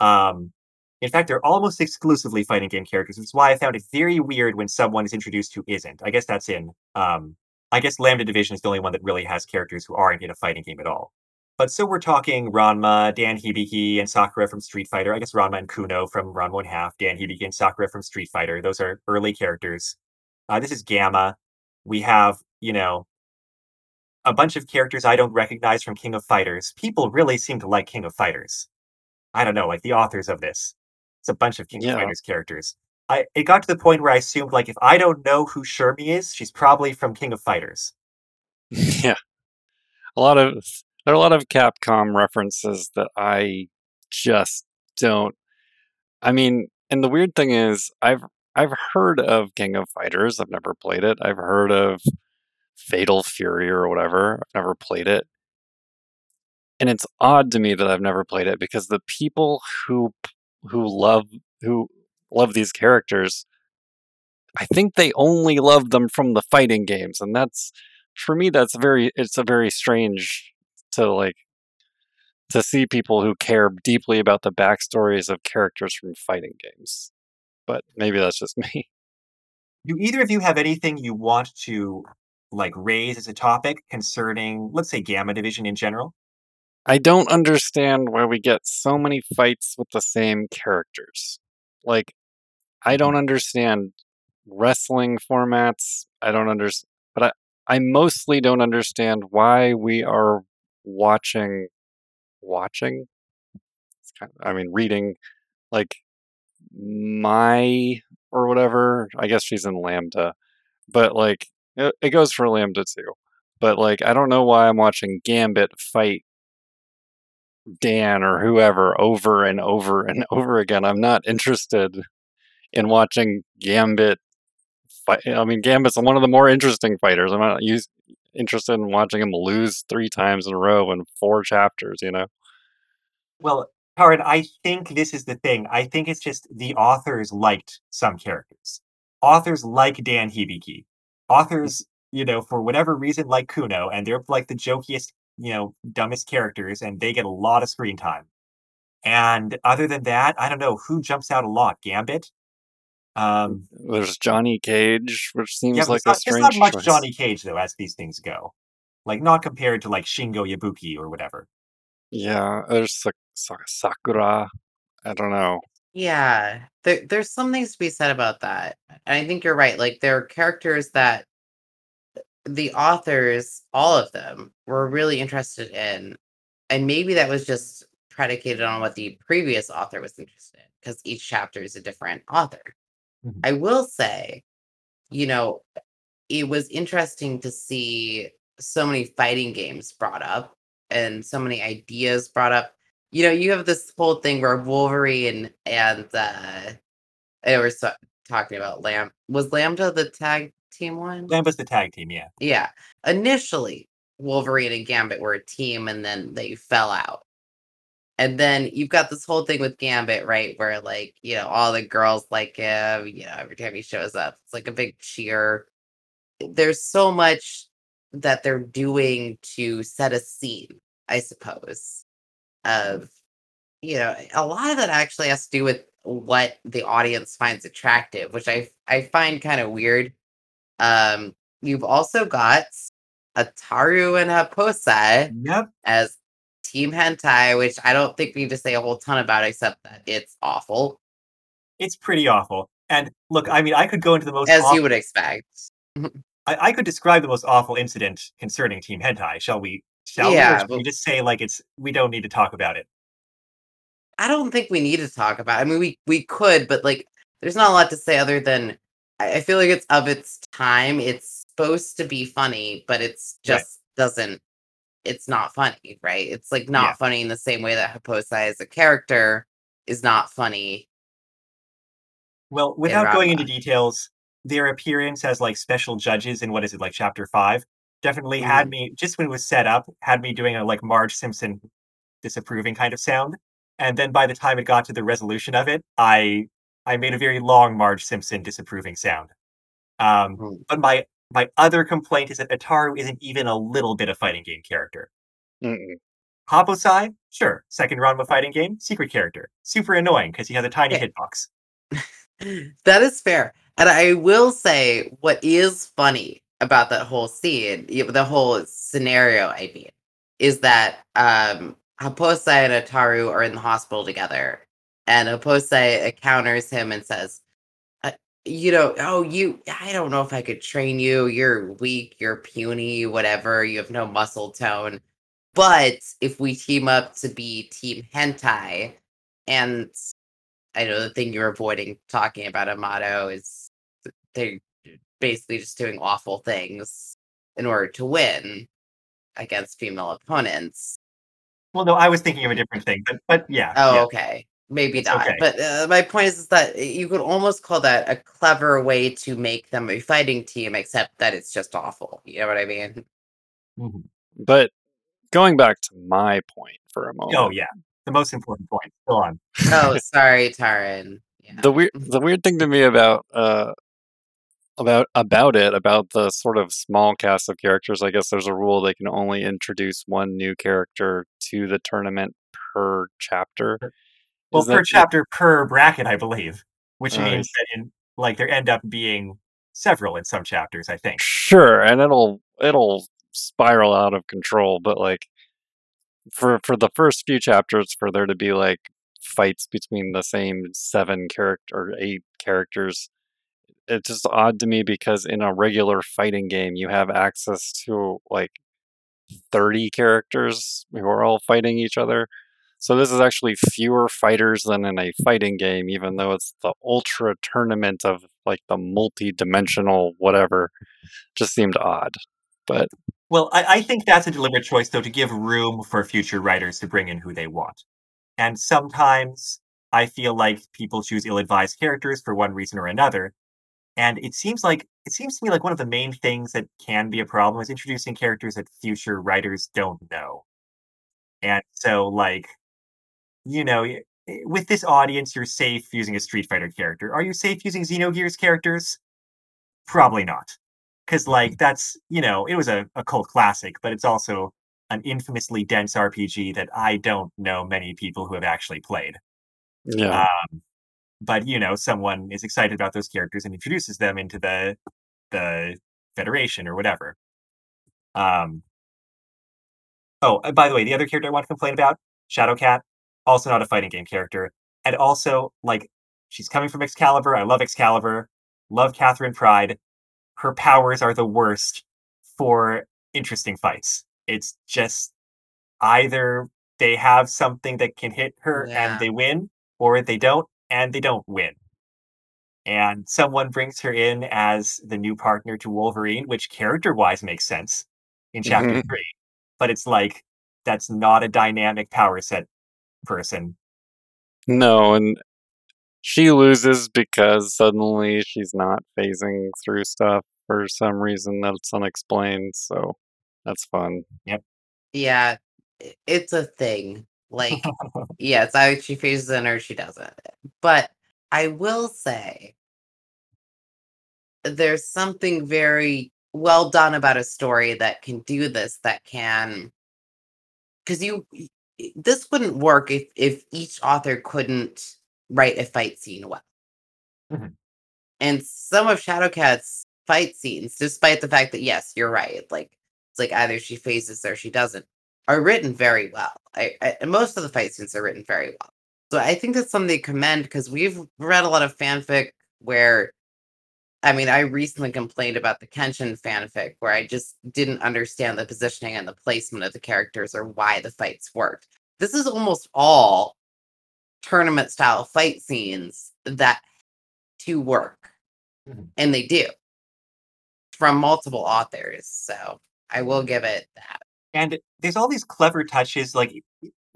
Um, in fact, they're almost exclusively fighting game characters, which is why I found it very weird when someone is introduced who isn't. I guess that's in. Um, I guess Lambda Division is the only one that really has characters who aren't in a fighting game at all. But so we're talking Ranma, Dan Hibiki, and Sakura from Street Fighter. I guess Ranma and Kuno from Ranma One Half, Dan Hibiki and Sakura from Street Fighter. Those are early characters. Uh, this is Gamma. We have, you know, a bunch of characters I don't recognize from King of Fighters. People really seem to like King of Fighters. I don't know, like the authors of this. It's a bunch of King Yeah. of Fighters characters. I it got to the point where I assumed like if I don't know who Shermie is, she's probably from King of Fighters. *laughs* yeah. A lot of there are a lot of Capcom references that I just don't I mean, and the weird thing is I've I've heard of King of Fighters. I've never played it. I've heard of Fatal Fury or whatever. I've never played it. And it's odd to me that I've never played it because the people who who love who love these characters I think they only love them from the fighting games and that's for me that's very it's a very strange to like to see people who care deeply about the backstories of characters from fighting games. But maybe that's just *laughs* me. Do either of you have anything you want to like raise as a topic concerning, let's say, Gamma Division in general? I don't understand why we get so many fights with the same characters. Like, I don't mm-hmm. understand wrestling formats. I don't understand, but I, I mostly don't understand why we are watching, watching. It's kind of, I mean, reading like my or whatever. I guess she's in Lambda, but like it, it goes for Lambda too. But like, I don't know why I'm watching Gambit fight Dan or whoever over and over and *laughs* over again. I'm not interested in watching Gambit fight. I mean, Gambit's one of the more interesting fighters. I'm not use, interested in watching him lose three times in a row in four chapters, you know? Well, Karin, I think this is the thing. I think it's just the authors liked some characters. Authors like Dan Hibiki. Authors, you know, for whatever reason, like Kuno, and they're like the jokiest, you know, dumbest characters, and they get a lot of screen time. And other than that, I don't know who jumps out a lot. Gambit. Um, There's Johnny Cage, which seems yeah, like not, a strange it's not much choice. Johnny Cage though, as these things go. Like not compared to like Shingo Yabuki or whatever. Yeah, there's Sa- Sakura. I don't know. Yeah, there, there's some things to be said about that. And I think you're right. Like there are characters that the authors, all of them, were really interested in. And maybe that was just predicated on what the previous author was interested in, because each chapter is a different author. Mhm. I will say, you know, it was interesting to see so many fighting games brought up and so many ideas brought up. You know, you have this whole thing where Wolverine and uh were so- talking about Lamb was Lambda the tag team one? Lambda's the tag team, yeah. Yeah. Initially, Wolverine and Gambit were a team and then they fell out. And then you've got this whole thing with Gambit, right? Where like, you know, all the girls like him, you know, every time he shows up, it's like a big cheer. There's so much that they're doing to set a scene, I suppose, of, you know, a lot of that actually has to do with what the audience finds attractive, which I I find kind of weird. Um, you've also got Ataru and Happosai Yep. as Team Hentai, which I don't think we need to say a whole ton about, except that it's awful, It's pretty awful. And look, I mean, I could go into the most as awful, you would expect. *laughs* I, I could describe the most awful incident concerning Team Hentai. Shall we? Shall we? Yeah, we but- just say like it's we don't need to talk about it? I don't think we need to talk about. I mean, we we could, but like, there's not a lot to say other than I, I feel like it's of its time. It's supposed to be funny, but it's Right. just doesn't. It's not funny, right? It's like not Yeah. funny in the same way that Happosai as a character is not funny. Well, without going into details, their appearance as like special judges in what is it like chapter five definitely Mm-hmm. had me just when it was set up had me doing a like Marge Simpson disapproving kind of sound, and then by the time it got to the resolution of it, I I made a very long Marge Simpson disapproving sound. Um, Mm. but my my other complaint is that Ataru isn't even a little bit a fighting game character. Mm-mm. Happosai, sure, second round of a fighting game, secret character, super annoying because he has a tiny Yeah. hitbox. *laughs* that is fair. And I will say what is funny about that whole scene, the whole scenario, I mean, is that um Happosai and Ataru are in the hospital together. And Happosai encounters him and says, uh, you know, oh, you, I don't know if I could train you. You're weak, you're puny, whatever. You have no muscle tone. But if we team up to be Team Hentai, and I know the thing you're avoiding talking about Amato is they're basically just doing awful things in order to win against female opponents. Well, no, I was thinking of a different thing, but but yeah. Oh, yeah. okay. Maybe It's not. okay. But uh, my point is, is that you could almost call that a clever way to make them a fighting team, except that it's just awful. You know what I mean? Mhm. But going back to my point for a moment. Oh yeah, the most important point. Go on. Oh, *laughs* sorry, Taran. Yeah. the weird *laughs* the weird thing to me about uh about about it about the sort of small cast of characters i guess there's a rule they can only introduce one new character to the tournament per chapter Well, Is per chapter per bracket, I believe, which Uh, means that in like there end up being several in some chapters. I think. sure and it'll it'll spiral out of control but like for for the first few chapters for there to be like fights between the same seven character or eight characters it's just odd to me because in a regular fighting game you have access to like 30 characters who are all fighting each other so this is actually fewer fighters than in a fighting game even though it's the ultra tournament of like the multi-dimensional whatever just seemed odd but Well, I, I think that's a deliberate choice, though, to give room for future writers to bring in who they want. And sometimes I feel like people choose ill-advised characters for one reason or another. And it seems like it seems to me like one of the main things that can be a problem is introducing characters that future writers don't know. And so, like, you know, eh, with this audience, you're safe using a Street Fighter character. Are you safe using Xenogears characters? Probably not because like that's you know it was a, a cult classic but it's also an infamously dense rpg that i don't know many people who have actually played yeah um, but you know someone is excited about those characters and introduces them into the the federation or whatever um oh by the way the other character i want to complain about shadowcat also not a fighting game character and also like she's coming from excalibur i love excalibur love Katherine Pryde her powers are the worst for interesting fights. It's just either they have something that can hit her Yeah. and they win, or they don't and they don't win. And someone brings her in as the new partner to Wolverine, which character wise makes sense in chapter Mhm. three. But it's like that's not a dynamic power set person. no and she loses because suddenly she's not phasing through stuff for some reason that's unexplained so that's fun Yeah, i- it's a thing. Like, *laughs* yes, I she phases in or she doesn't. But I will say there's something very well done about a story that can do this, that can because you this wouldn't work if if each author couldn't write a fight scene well. Mhm. And some of Shadowcat's fight scenes, despite the fact that yes, you're right, like it's like either she phases or she doesn't, are written very well. I, I most of the fight scenes are written very well. So I think that's something to commend because we've read a lot of fanfic where I mean, I recently complained about the Kenshin fanfic where I just didn't understand the positioning and the placement of the characters or why the fights worked. This is almost all tournament style fight scenes that to work. Mhm. And they do from multiple authors. So I will give it that. And there's all these clever touches like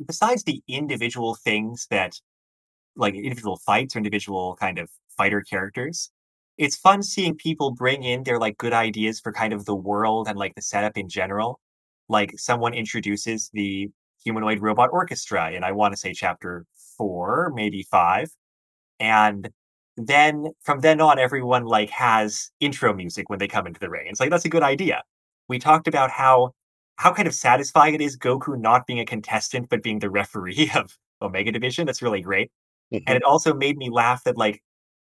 besides the individual things that like individual fights or individual kind of fighter characters it's fun seeing people bring in their like good ideas for kind of the world and like the setup in general. Like someone introduces the humanoid robot orchestra in i want to say chapter four maybe five and then from then on everyone like has intro music when they come into the ring. It's like that's a good idea. We talked about how how kind of satisfying it is Goku not being a contestant but being the referee *laughs* of Omega Division. That's really great. And it also made me laugh that like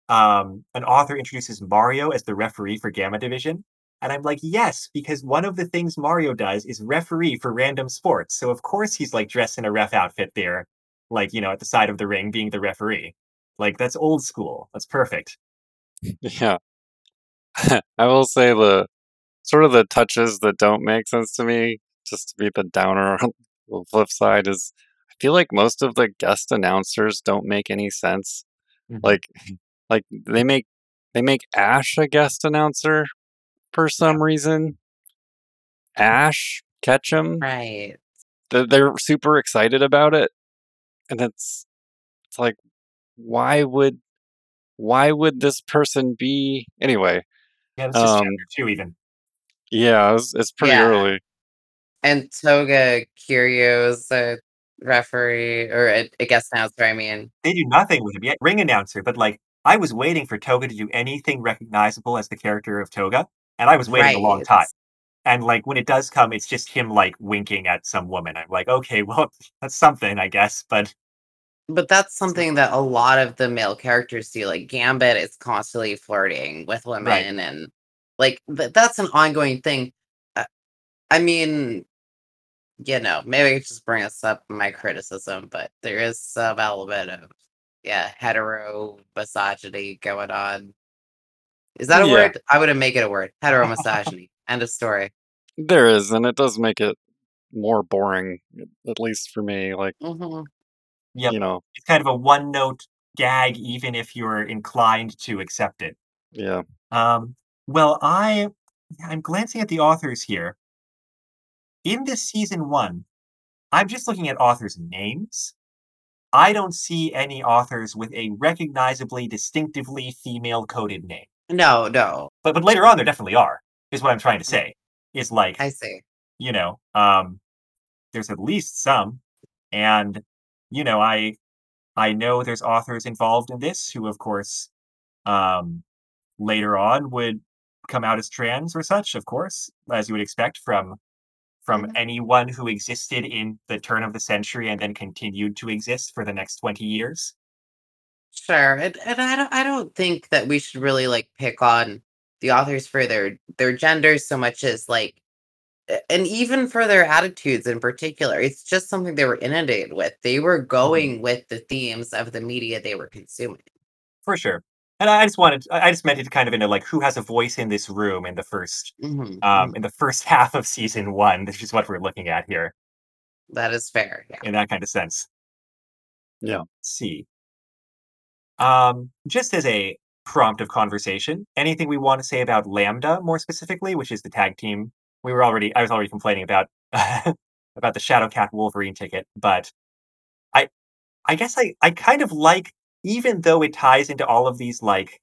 um an author introduces Mario as the referee for Gamma Division. And I'm like, yes, because one of the things Mario does is referee for random sports. So of course he's like dressed in a ref outfit there, like, you know, at the side of the ring being the referee. Like that's old school. That's perfect. *laughs* Yeah. *laughs* I will say the sort of the touches that don't make sense to me, just to be the downer on *laughs* the flip side, is I feel like most of the guest announcers don't make any sense. Mhm. Like, like they make they make Ash a guest announcer for some reason. Ash Ketchum, Right. they're super excited about it, and it's it's like, why would why would this person be anyway? Yeah, it's just Um, chapter two even. Yeah, it's, it's pretty Yeah. early. And Toga Curio's a referee or a, a guest announcer, I mean. They do nothing with him yet. Ring announcer, but like I was waiting for Toga to do anything recognizable as the character of Toga, and I was waiting a long time. And like when it does come, it's just him like winking at some woman. I'm like, okay, *laughs* well, that's something, I guess. But But that's something that a lot of the male characters do. Like Gambit is constantly flirting with women, and like th- that's an ongoing thing. Uh, I mean, you know, maybe I just bring us up my criticism, but there is some element of yeah, hetero misogyny going on. Is that a Yeah. word? I wouldn't make it a word. Hetero misogyny. *laughs* End of story. There is, and it does make it more boring, at least for me. Like, hmm Yep. you know, it's kind of a one note gag, even if you're inclined to accept it. yeah. Um, well, I I'm glancing at the authors here. In this season one, I'm just looking at authors' names. I don't see any authors with a recognizably, distinctively female coded name. No, no, But but later on, there definitely are. Is what I'm trying to say. Is like I see. you know, um, there's at least some, and you know, I I know there's authors involved in this who, of course, um, later on would come out as trans or such, of course, as you would expect from from Mhm. anyone who existed in the turn of the century and then continued to exist for the next 20 years. Sure, and, and I don't I don't think that we should really like pick on the authors for their their genders so much as like and even for their attitudes in particular. It's just something they were inundated with. They were going with the themes of the media they were consuming. For sure. And I I just wanted I I just meant it kind of into like who has a voice in this room in the first Mhm, um mhm. in the first *laughs* half of season one, This is what we're looking at here. That is fair. Yeah. in that kind of sense. Yeah. Let's see. Um, just as a prompt of conversation, anything we want to say about Lambda more specifically, which is the tag team. We were already I was already complaining about *laughs* about the Shadowcat Wolverine ticket, but I I guess I I kind of like even though it ties into all of these like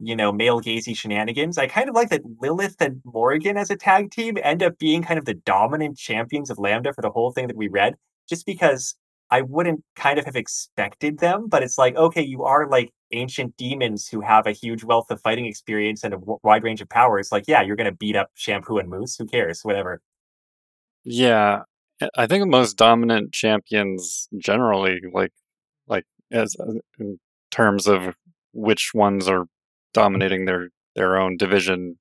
you know male gazy shenanigans, I kind of like that Lilith and Morrigan as a tag team end up being kind of the dominant champions of Lambda for the whole thing that we read, just because I wouldn't kind of have expected them, but it's like, okay, you are like ancient demons who have a huge wealth of fighting experience and a wide range of powers. Like, yeah, you're going to beat up Shampoo and Mousse. Who cares? Whatever. Yeah, I- think the most dominant champions generally, like as uh, in terms of which ones are dominating their their own division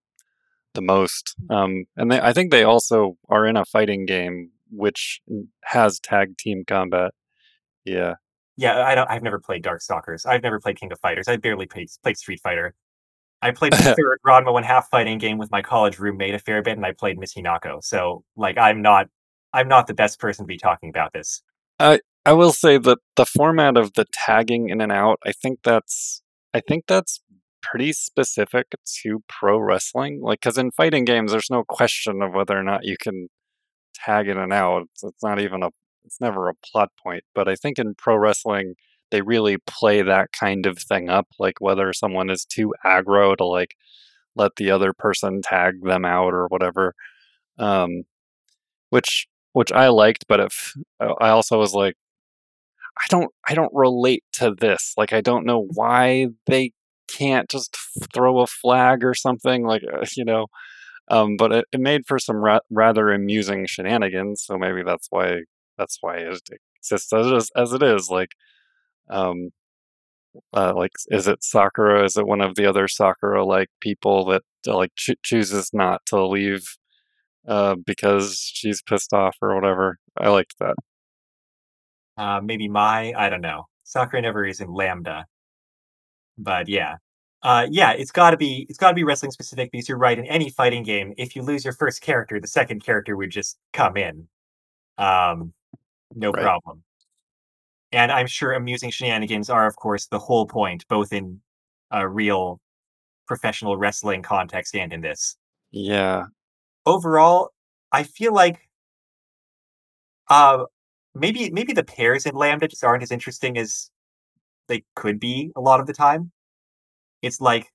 the most. Um, and they, I think they also are in a fighting game which has tag team combat. Yeah, Yeah, I don't. I've never played Darkstalkers. I've never played King of Fighters. I barely played played Street Fighter. I played the *laughs* third Ranma one half fighting game with my college roommate a fair bit, and I played Miss Hinako. So, like, I'm not, I'm not the best person to be talking about this. I will say that the format of the tagging in and out, I think that's I think that's pretty specific to pro wrestling. Like, because in fighting games, there's no question of whether or not you can tag in and out. It's, it's not even a it's never a plot point. But I think in pro wrestling, they really play that kind of thing up, like whether someone is too aggro to like let the other person tag them out or whatever. Um, which which I liked, but if I also was like, I don't I don't relate to this. Like I don't know why they can't just throw a flag or something like uh, *laughs* you know. Um, but it, it made for some ra- rather amusing shenanigans. So maybe that's why that's why it exists as it is, as it is. Like, um, uh, like is it Sakura? Is it one of the other Sakura like people that uh, like cho- chooses not to leave uh, because she's pissed off or whatever? I liked that. Uh, maybe my, I don't know. Sakura never is in Lambda, but yeah, uh, yeah, it's got to be, it's got to be wrestling specific because you're right. In any fighting game, if you lose your first character, the second character would just come in, um, no Right. problem. And I'm sure amusing shenanigans are, of course, the whole point, both in a real professional wrestling context and in this. Yeah. Overall, I feel like uh maybe maybe the pairs in Lambda just aren't as interesting as they could be a lot of the time. It's like,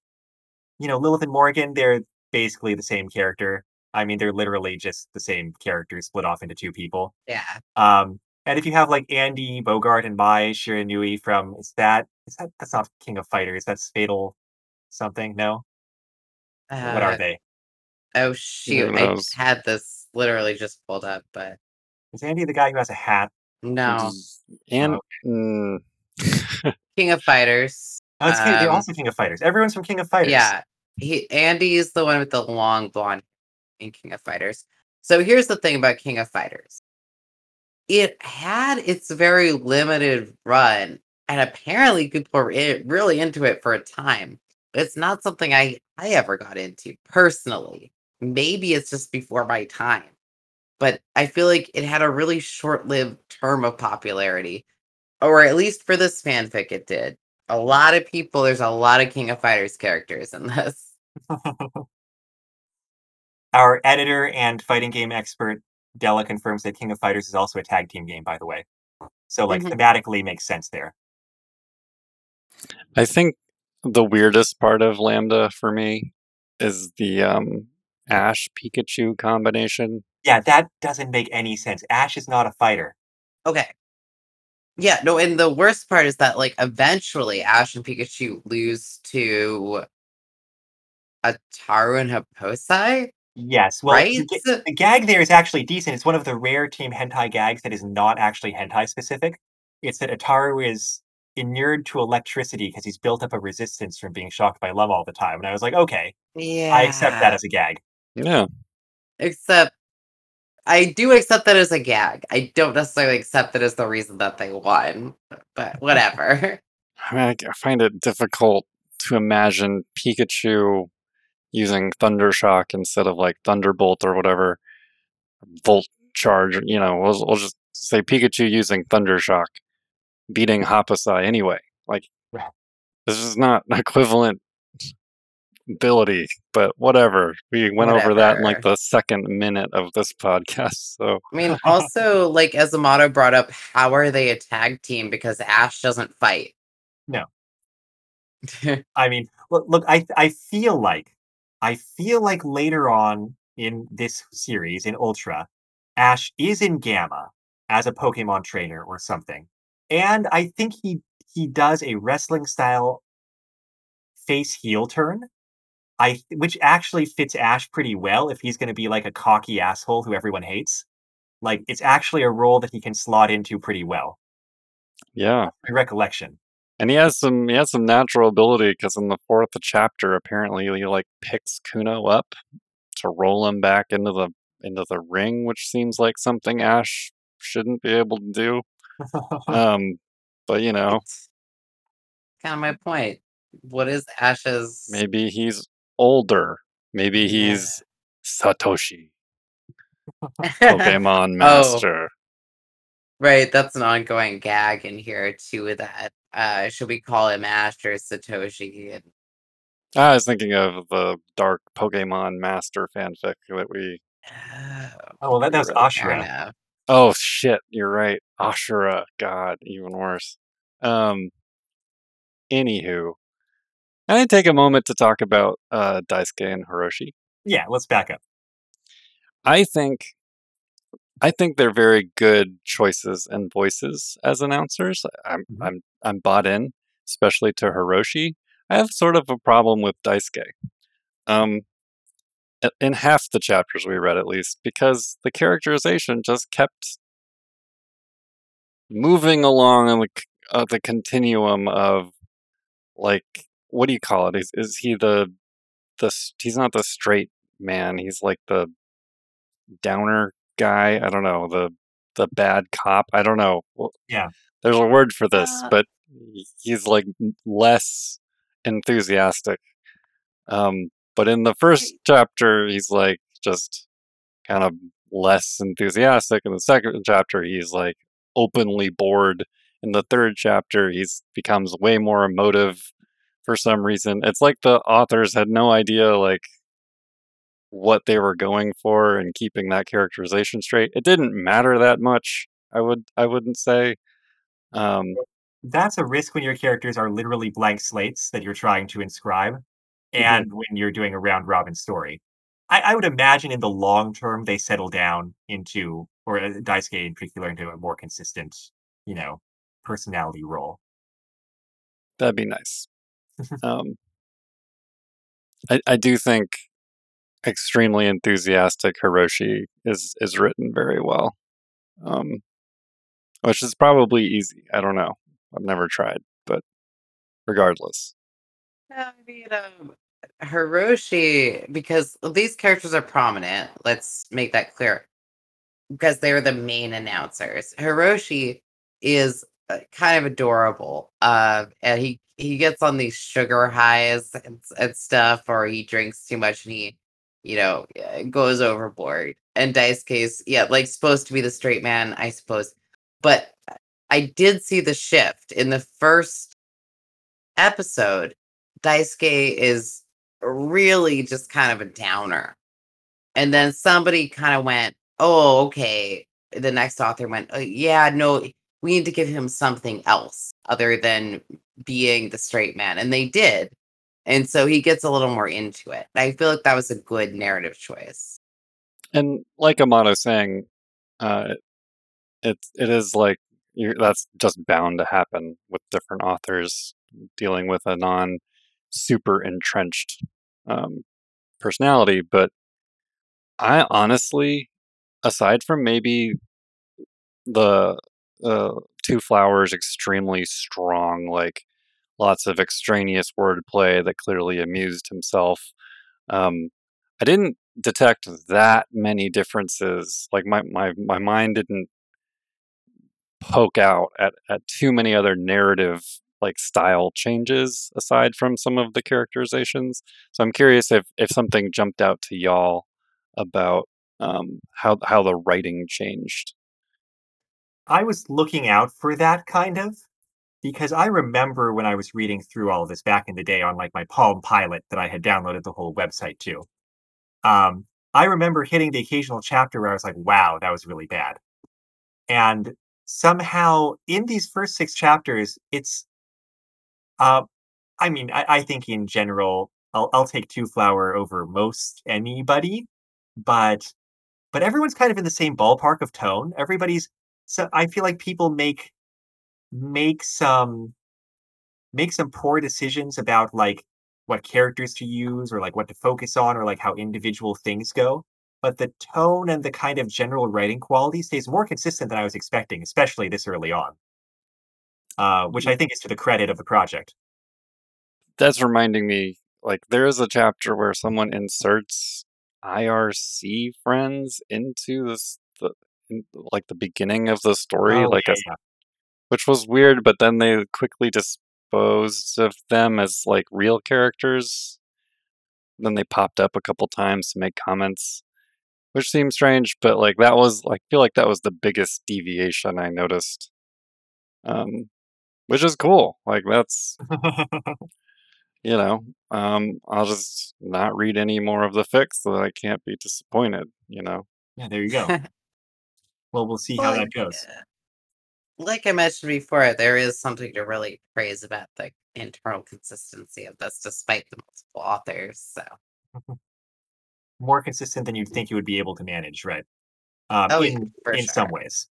you know, Lilith and Morrigan, they're basically the same character. I mean, they're literally just the same character split off into two people. Yeah. Um, and if you have like Andy Bogard and Mai Shiranui from is that is that that's not King of Fighters, that's Fatal something, no? what are Uh, they? oh shoot! I knows? had this literally just pulled up, but Is Andy the guy who has a hat? no. And Oh. mm, *laughs* King of Fighters. Oh, it's King, they're Um, also King of Fighters. Everyone's from King of Fighters. Yeah. He Andy's the one with the long blonde in King of Fighters. So here's the thing about King of Fighters. It had its very limited run, and apparently people were i- really into it for a time. It's not something I I ever got into personally. Maybe it's just before my time. But I feel like it had a really short-lived term of popularity. Or at least for this fanfic it did. A lot of people, there's a lot of King of Fighters characters in this. *laughs* Our editor and fighting game expert Della confirms that King of Fighters is also a tag team game, by the way. So like Mhm. thematically makes sense there. I think the weirdest part of Lambda for me is the um, Ash Pikachu combination. Yeah, that doesn't make any sense. Ash is not a fighter. Okay. Yeah, no, and the worst part is that like eventually Ash and Pikachu lose to Ataru and Happosai, Yes, well, right? the, the gag there is actually decent. It's one of the rare team hentai gags that is not actually hentai specific. It's that Ataru is inured to electricity because he's built up a resistance from being shocked by love all the time. And I was like, okay, Yeah. I accept that as a gag. Yeah. Except I do accept that as a gag. I don't necessarily accept that as the reason that they won. But whatever. *laughs* I mean, I, I find it difficult to imagine Pikachu using Thunder Shock instead of like Thunderbolt or whatever. Volt Charge, you know, we'll, we'll just say Pikachu using Thunder Shock, beating Happosai anyway. Like, this is not an *laughs* equivalent ability, but whatever. We went over that in like the second minute of this podcast. So, I mean, *laughs* also, like as Amato brought up, how are they a tag team? Because Ash doesn't fight. No. *laughs* I mean, look, look, I I feel like I feel like later on in this series in Ultra, Ash is in Gamma as a Pokemon trainer or something, and I think he he does a wrestling style face heel turn. I which actually fits Ash pretty well if he's going to be like a cocky asshole who everyone hates. Like it's actually a role that he can slot into pretty well. yeah. My recollection. And he has some he has some natural ability because in the fourth chapter, apparently he like picks Kuno up to roll him back into the into the ring, which seems like something Ash shouldn't be able to do. *laughs* Um, but you know, kind of my point. What is Ash's? maybe he's older. Maybe he's Satoshi, *laughs* Pokemon Oh. Master. right, that's an ongoing gag in here too. With that, uh, should we call him Master Satoshi? And I was thinking of the Dark Pokemon Master fanfic that we. oh, oh well, that, that was Fair Ashura. enough. Oh shit, you're right. Ashura. God, even worse. Um anywho. I take a moment to talk about uh Daisuke and Hiroshi. Yeah, let's back up. I think I think they're very good choices and voices as announcers. I'm Mhm. I'm I'm bought in, especially to Hiroshi. I have sort of a problem with Daisuke. Um in half the chapters we read at least because the characterization just kept moving along on the uh, the continuum of like what do you call it? Is, is he the the he's not the straight man he's like the downer guy? I don't know the the bad cop? I don't know. Yeah. there's a word for this Uh, but he's like less enthusiastic. Um but in the first chapter he's like just kind of less enthusiastic. In the second chapter he's like openly bored. In the third chapter he's becomes way more emotive for some reason. It's like the authors had no idea like what they were going for and keeping that characterization straight. It didn't matter that much. I would I wouldn't say. Um, That's a risk when your characters are literally blank slates that you're trying to inscribe, and when you're doing a round robin story. I, I would imagine in the long term they settle down into, or uh, Daisuke in particular, into a more consistent, you know, personality role. that'd be nice. Um, I I do think extremely enthusiastic Hiroshi is is written very well. Um, which is probably easy. I don't know. I've never tried, but regardless. I mean, um, Hiroshi, because these characters are prominent. Let's make that clear. Because they're the main announcers. Hiroshi is uh, kind of adorable. Uh, and he he gets on these sugar highs and, and stuff, or he drinks too much and he, you know, uh, goes overboard. And Daisuke's, yeah, like supposed to be the straight man, I suppose. But I did see the shift in the first episode. Daisuke is really just kind of a downer. And then somebody kind of went, oh, okay. The next author went, oh, yeah, no, we need to give him something else other than being the straight man. And they did. And so he gets a little more into it. I feel like that was a good narrative choice. And like Amato saying, uh, it it is like that's just bound to happen with different authors dealing with a non super entrenched um, personality. But I honestly, aside from maybe the uh, two flowers, extremely strong, like lots of extraneous wordplay that clearly amused himself. Um, I didn't detect that many differences. Like my my my mind didn't poke out at, at too many other narrative like style changes aside from some of the characterizations. So I'm curious if if something jumped out to y'all about um, how how the writing changed. I was looking out for that kind of because I remember when I was reading through all of this back in the day on like my Palm Pilot that I had downloaded the whole website to. Um, I remember hitting the occasional chapter where I was like, "Wow, that was really bad," and somehow in these first six chapters, it's uh, I mean, I, I think in general, I'll I'll take two flower over most anybody, but but everyone's kind of in the same ballpark of tone. Everybody's so I feel like people make make some make some poor decisions about like what characters to use or like what to focus on or like how individual things go. But the tone and the kind of general writing quality stays more consistent than I was expecting, especially this early on. Uh, which I think is to the credit of the project. That's reminding me, like there is a chapter where someone inserts IRC friends into this, the like the beginning of the story, Oh like yeah, which was weird, but then they quickly disposed of them as like real characters. Then they popped up a couple times to make comments, which seems strange, but like that was I feel like that was the biggest deviation I noticed. Um, which is cool. Like that's *laughs* you know, um, I'll just not read any more of the fix so that I can't be disappointed. You know, yeah, there you go. *laughs* Well, we'll see how Well, that goes. like I mentioned before, there is something to really praise about the internal consistency of this, despite the multiple authors. So, More consistent than you'd think you would be able to manage, right? Um, oh yeah, in for in some ways.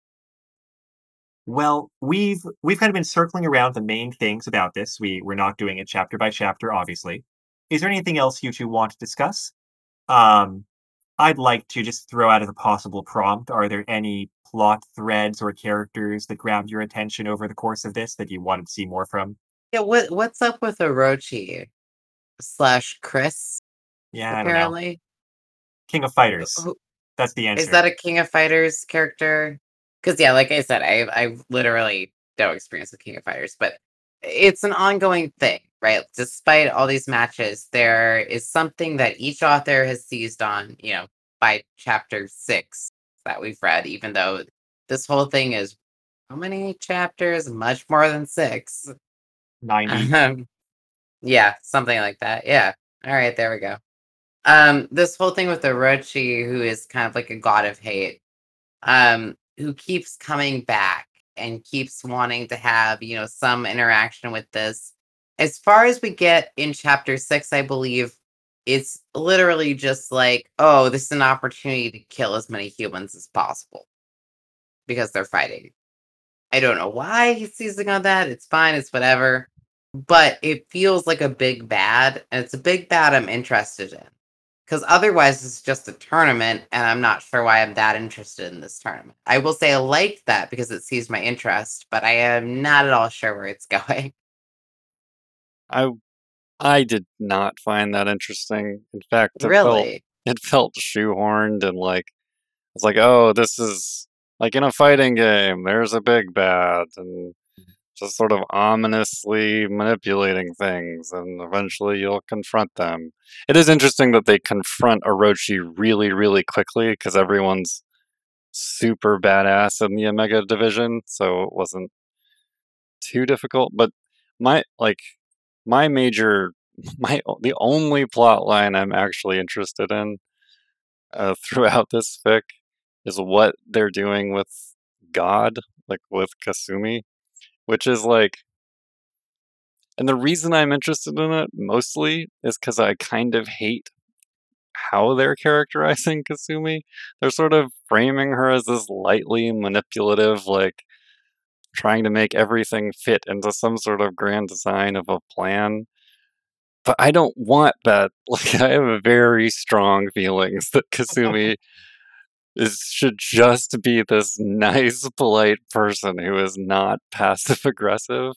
Well, we've we've kind of been circling around the main things about this. We we're not doing it chapter by chapter, obviously. Is there anything else you two want to discuss? Um, I'd like to just throw out as a possible prompt. Are there any plot threads or characters that grabbed your attention over the course of this that you wanted to see more from? Yeah, what what's up with Orochi slash Chris? Yeah, I don't know. Apparently, King of Fighters. Who- That's the answer. is that a King of Fighters character? Because yeah, like I said, I I literally no experience with King of Fighters, but it's an ongoing thing, right? Despite all these matches, there is something that each author has seized on, you know, by chapter six that we've read, even though this whole thing is How many chapters? Much more than six. 90. Um, yeah, something like that. Yeah. All right, there we go. Um, this whole thing with Orochi, who is kind of like a god of hate, um, who keeps coming back and keeps wanting to have, you know, some interaction with this. As far as we get in chapter six, I believe it's literally just like, oh, this is an opportunity to kill as many humans as possible because they're fighting. I don't know why he's seizing on that. It's fine, it's whatever. But it feels like a big bad, and it's a big bad I'm interested in. Because otherwise, it's just a tournament, and I'm not sure why I'm that interested in this tournament. I will say I like that because it sees my interest, but I am not at all sure where it's *laughs* going. I I did not find that interesting. In fact, it felt Really? it felt shoehorned and like it's like, oh, this is like in a fighting game. There's a big bad and just sort of ominously manipulating things, and eventually you'll confront them. It is interesting that they confront Orochi really, really quickly because everyone's super badass in the Omega division, so it wasn't too difficult. But my like my major *laughs* my the only plot line I'm actually interested in uh, *laughs* throughout this fic is what they're doing with God, like with Kasumi, which is like and the reason I'm interested in it mostly is because I kind of hate how they're characterizing Kasumi. They're sort of framing her as this lightly manipulative, like trying to make everything fit into some sort of grand design of a plan. But I don't want that. *laughs* Like I have very strong feelings *laughs* that *laughs* Kasumi is should just be this nice, polite person who is not passive aggressive.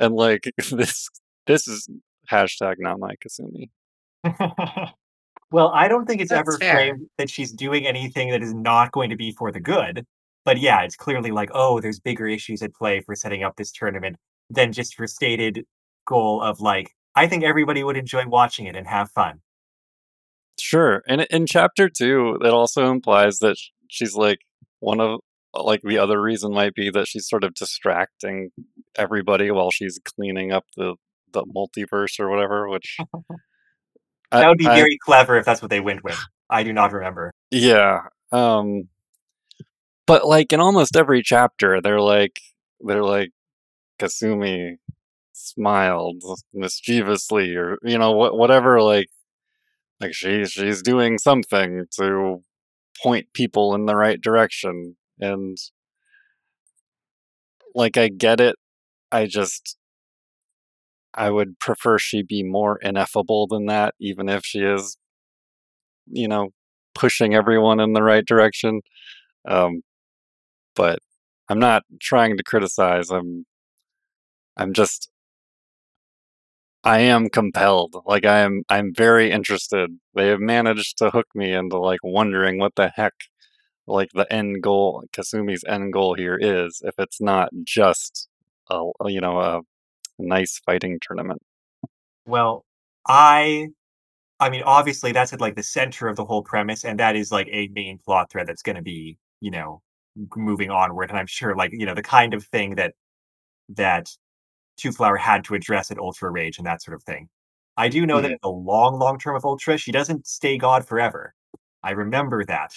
And like this this is hashtag not my Kasumi. well, I don't think it's That's ever fair. framed that she's doing anything that is not going to be for the good. But yeah, it's clearly like, oh, there's bigger issues at play for setting up this tournament than just her stated goal of like, I think everybody would enjoy watching it and have fun. Sure. And in chapter two, it also implies that she's like one of like the other reason might be that she's sort of distracting everybody while she's cleaning up the the multiverse or whatever, which *laughs* I, That would be I- very clever if that's what they went with. I do not remember. yeah. Um but like in almost every chapter they're like they're like Kasumi smiled mischievously or you know what whatever like like she she's doing something to point people in the right direction and like I get it. I just I would prefer she be more ineffable than that even if she is you know pushing everyone in the right direction. Um but I'm not trying to criticize I'm I'm just I am compelled. Like I am I'm very interested. They have managed to hook me into like wondering what the heck like the end goal Kasumi's end goal here is if it's not just a you know a nice fighting tournament. Well, I I mean, obviously that's at like the center of the whole premise, and that is like a main plot thread that's gonna be, you know, moving onward. And I'm sure like, you know, the kind of thing that that Two Flower had to address at Ultra Rage and that sort of thing. I do know that in the long, long term of Ultra, she doesn't stay God forever. I remember that.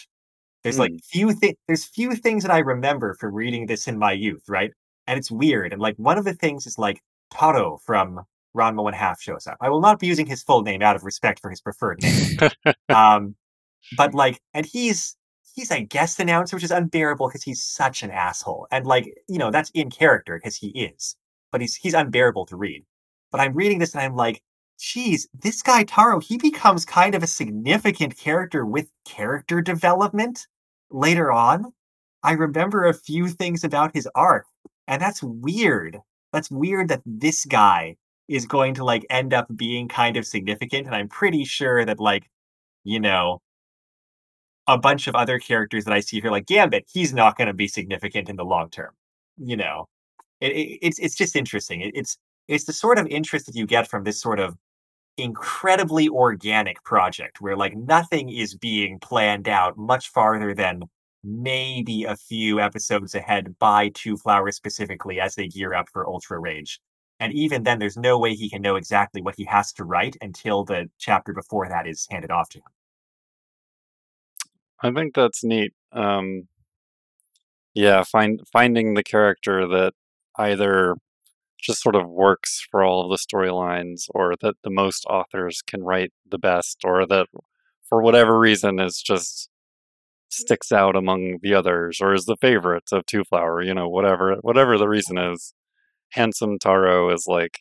There's like Mm. few thi- there's few things that I remember from reading this in my youth, right? And it's weird. And like one of the things is like Taro from Ranma One Half shows up. I will not be using his full name out of respect for his preferred name. *laughs* um, but like, and he's he's a guest announcer, which is unbearable because he's such an asshole. And like, you know, that's in character because he is, but he's he's unbearable to read. But I'm reading this and I'm like, geez, this guy Taro, he becomes kind of a significant character with character development later on. I remember a few things about his arc, and that's weird. That's weird that this guy is going to like end up being kind of significant, and I'm pretty sure that like, you know, a bunch of other characters that I see here, like Gambit, he's not going to be significant in the long term. You know, it, it, it's it's just interesting. It, it's it's the sort of interest that you get from this sort of incredibly organic project where like nothing is being planned out much farther than maybe a few episodes ahead by Two Flowers specifically as they gear up for Ultra Rage. And even then, there's no way he can know exactly what he has to write until the chapter before that is handed off to him. I think that's neat. Um, yeah, find finding the character that either just sort of works for all of the storylines, or that the most authors can write the best, or that for whatever reason is just sticks out among the others, or is the favorite of Two Flower. You know, whatever whatever the reason is. Handsome Taro is like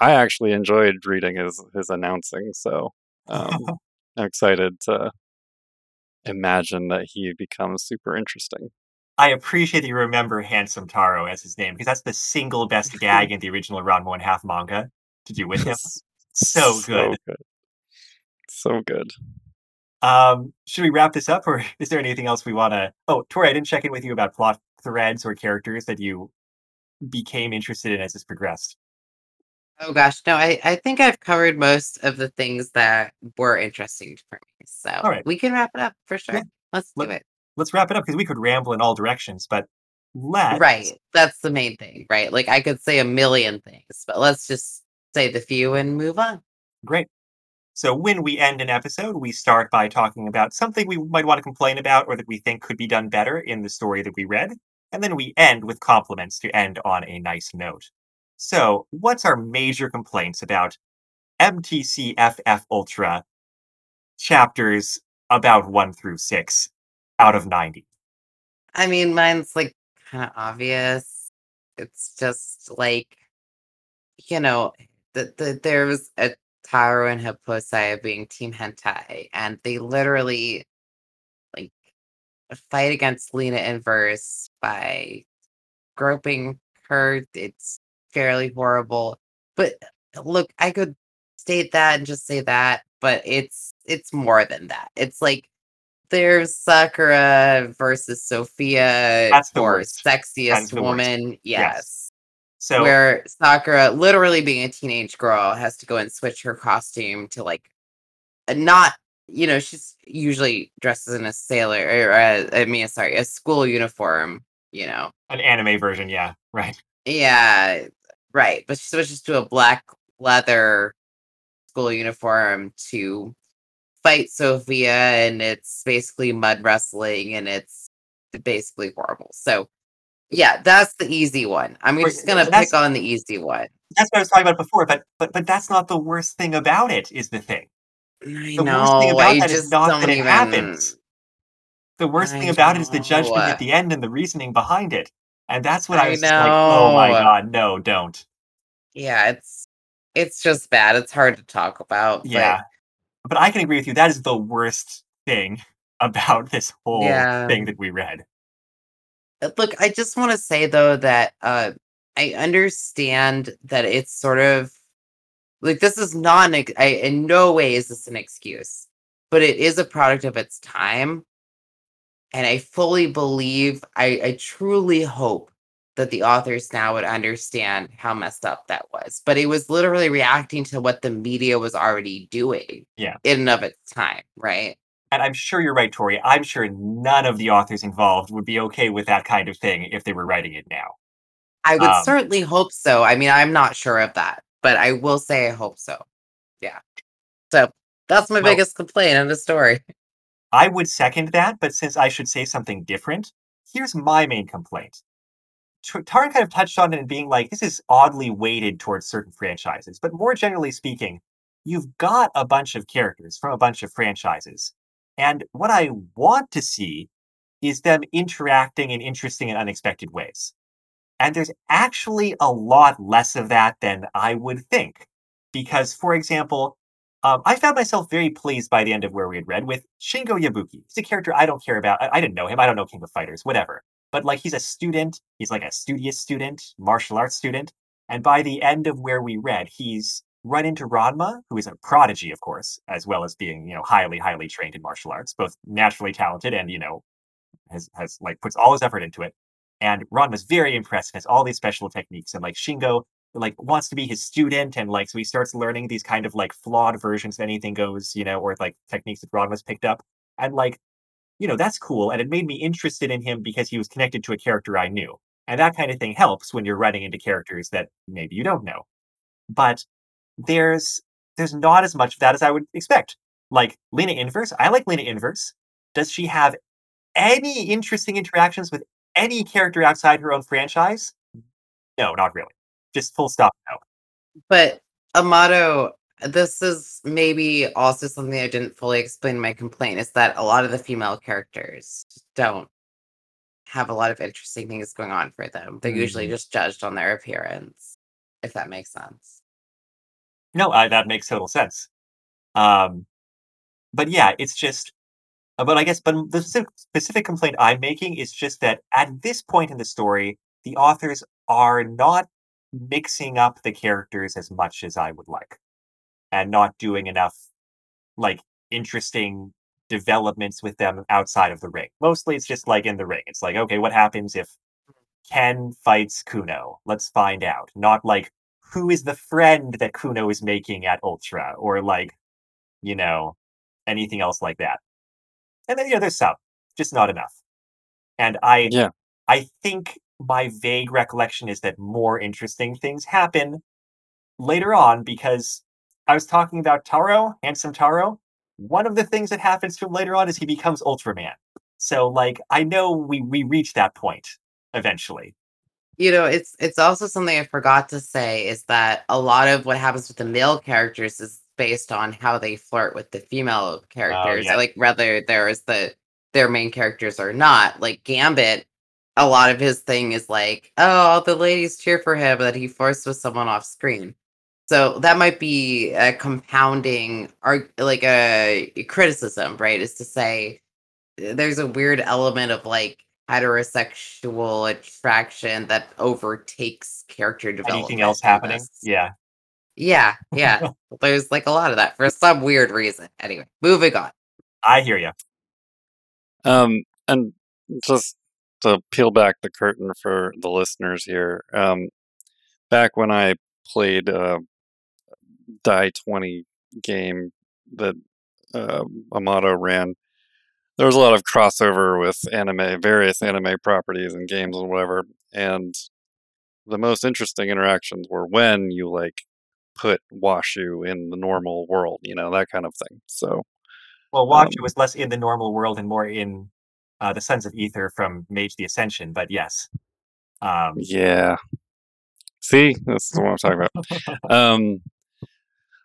I actually enjoyed reading his his announcing, so um, *laughs* I'm excited to imagine that he becomes super interesting. I appreciate that you remember Handsome Taro as his name because that's the single best gag *laughs* in the original Ranma One Half manga to do with him. So So good. good. So good. Um, should we wrap this up, or *laughs* is there anything else we want to? Oh, Tori, I didn't check in with you about plot threads or characters that you became interested in as this progressed. Oh gosh, no, I, I think I've covered most of the things that were interesting for me. So All right. we can wrap it up for sure. Yeah. Let's do it. Let's wrap it up because we could ramble in all directions, but let's Right. That's the main thing, right? Like I could say a million things, but let's just say the few and move on. Great. So when we end an episode, we start by talking about something we might want to complain about or that we think could be done better in the story that we read, and then we end with compliments to end on a nice note. So, what's our major complaints about MTC FF Ultra chapters about 1 through 6 out of 90? I mean, mine's like kind of obvious. It's just like, you know, the, the, there was a Taro and Happosai being Team Hentai, and they literally like fight against Lina Inverse by groping her. It's fairly horrible. But uh, look, I could state that and just say that, but it's it's more than that. It's like there's Sakura versus Sofia That's the. Sexiest the woman. Yes. Yes. So, Where Sakura, literally being a teenage girl, has to go and switch her costume to like not, you know, she's usually dresses in a sailor, or a, I mean, sorry, a school uniform, you know. an anime version, yeah, right. Yeah, right. But she switches to a black leather school uniform to fight Sofia, and it's basically mud wrestling, and it's basically horrible. So, yeah, that's the easy one. I'm Wait, just gonna pick on the easy one. That's what I was talking about before, but but but that's not the worst thing about it, is the thing. I The worst thing about I that is not that it even. happens. The worst I thing about it is the know. judgment at the end and the reasoning behind it. And that's what I, I was like, oh my god, no, don't. Yeah, it's it's just bad. It's hard to talk about. Yeah. But I can agree with you. That is the worst thing *laughs* about this whole Yeah. thing that we read. Uh, Look, I just want to say though that uh I understand that it's sort of like this is not an I, in no way is this an excuse, but it is a product of its time. And I fully believe, I, I truly hope that the authors now would understand how messed up that was. But it was literally reacting to what the media was already doing Yeah. in and of its time, right? And I'm sure you're right, Tori. I'm sure none of the authors involved would be okay with that kind of thing if they were writing it now. I would Um, certainly hope so. I mean, I'm not sure of that, but I will say I hope so. Yeah. So that's my Well- biggest complaint in the story. I would second that, but since I should say something different, here's my main complaint. Taran kind of touched on it in being like, this is oddly weighted towards certain franchises, but more generally speaking, you've got a bunch of characters from a bunch of franchises. And what I want to see is them interacting in interesting and unexpected ways. And there's actually a lot less of that than I would think. Because, for example, um, I found myself very pleased by the end of where we had read with Shingo Yabuki. He's a character I don't care about. I, I didn't know him. I don't know King of Fighters, whatever. But like he's a student. He's like a studious student, martial arts student. And by the end of where we read, he's run into Ranma, who is a prodigy, of course, as well as being, you know, highly, highly trained in martial arts, both naturally talented and, you know, has has like puts all his effort into it. And Ranma's very impressed, has all these special techniques, and like Shingo like wants to be his student and like so he starts learning these kind of like flawed versions of anything goes you know or like techniques that Ranma's picked up and like you know, that's cool. And it made me interested in him because he was connected to a character I knew. And that kind of thing helps when you're running into characters that maybe you don't know. But there's there's not as much of that as I would expect. Like Lina Inverse, I like Lina Inverse. Does she have any interesting interactions with any character outside her own franchise? No, not really. Just full stop. No. But Amato, this is maybe also something I didn't fully explain in my complaint is that a lot of the female characters don't have a lot of interesting things going on for them. They're usually Mhm. just judged on their appearance, if that makes sense. No, I, that makes total sense. Um, but yeah, it's just. uh, But I guess, but the specific, specific complaint I'm making is just that at this point in the story, the authors are not mixing up the characters as much as I would like, and not doing enough, like interesting developments with them outside of the ring. Mostly, it's just like in the ring. It's like, okay, what happens if Ken fights Kuno? Let's find out. Not like who is the friend that Kuno is making at Ultra, or like, you know, anything else like that. And then, you know, there's some, just not enough. And I, Yeah. I think my vague recollection is that more interesting things happen later on because I was talking about Taro, handsome Taro. One of the things that happens to him later on is he becomes Ultraman. So, like, I know we we reach that point eventually. You know, it's it's also something I forgot to say is that a lot of what happens with the male characters is based on how they flirt with the female oh, characters. yeah. Like whether there is the their main characters or not. Like Gambit, a lot of his thing is like, oh, all the ladies cheer for him that he forced with someone off screen. So that might be a compounding or like a criticism, right? Is to say there's a weird element of like heterosexual attraction that overtakes character development. Anything else happening? this. Yeah. Yeah, yeah. *laughs* there's like a lot of that for some weird reason. Anyway, moving on. I hear you. Um, and just to peel back the curtain for the listeners here, um, back when I played a Die 20 game that uh, Amato ran, there was a lot of crossover with anime, various anime properties and games and whatever. And the most interesting interactions were when you like put Washu in the normal world, you know, that kind of thing. So, Well, Washu Um, was less in the normal world and more in uh, the Sons of Ether from Mage the Ascension, but yes. Um, Yeah. See, that's what I'm talking about. Um,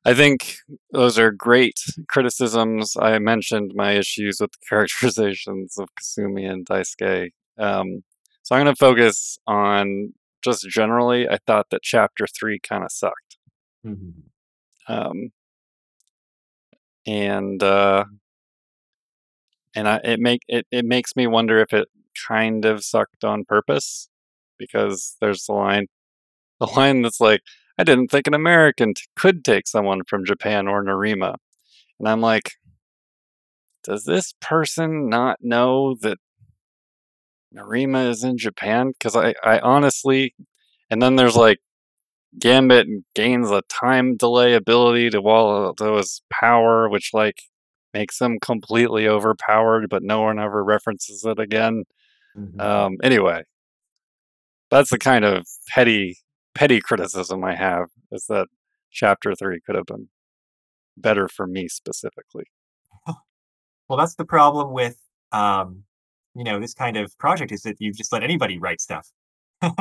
I think those are great criticisms. I mentioned my issues with the *laughs* characterizations of Kasumi and Daisuke. Um, so I'm going to focus on just generally. I thought that chapter three kind of sucked, mhm. um, and uh, and I, it make it, it makes me wonder if it kind of sucked on purpose because there's the line *laughs* the line that's like, I didn't think an American t- could take someone from Japan or Nerima. And I'm like, does this person not know that Nerima is in Japan? Because I, I honestly, and then there's like, Gambit gains a time delay ability to wall to his power, which like makes him completely overpowered, but no one ever references it again. Mhm. Um, anyway, that's the kind of petty petty criticism I have is that chapter three could have been better for me specifically. well, that's the problem with, um, you know, this kind of project is that you just let anybody write stuff. *laughs*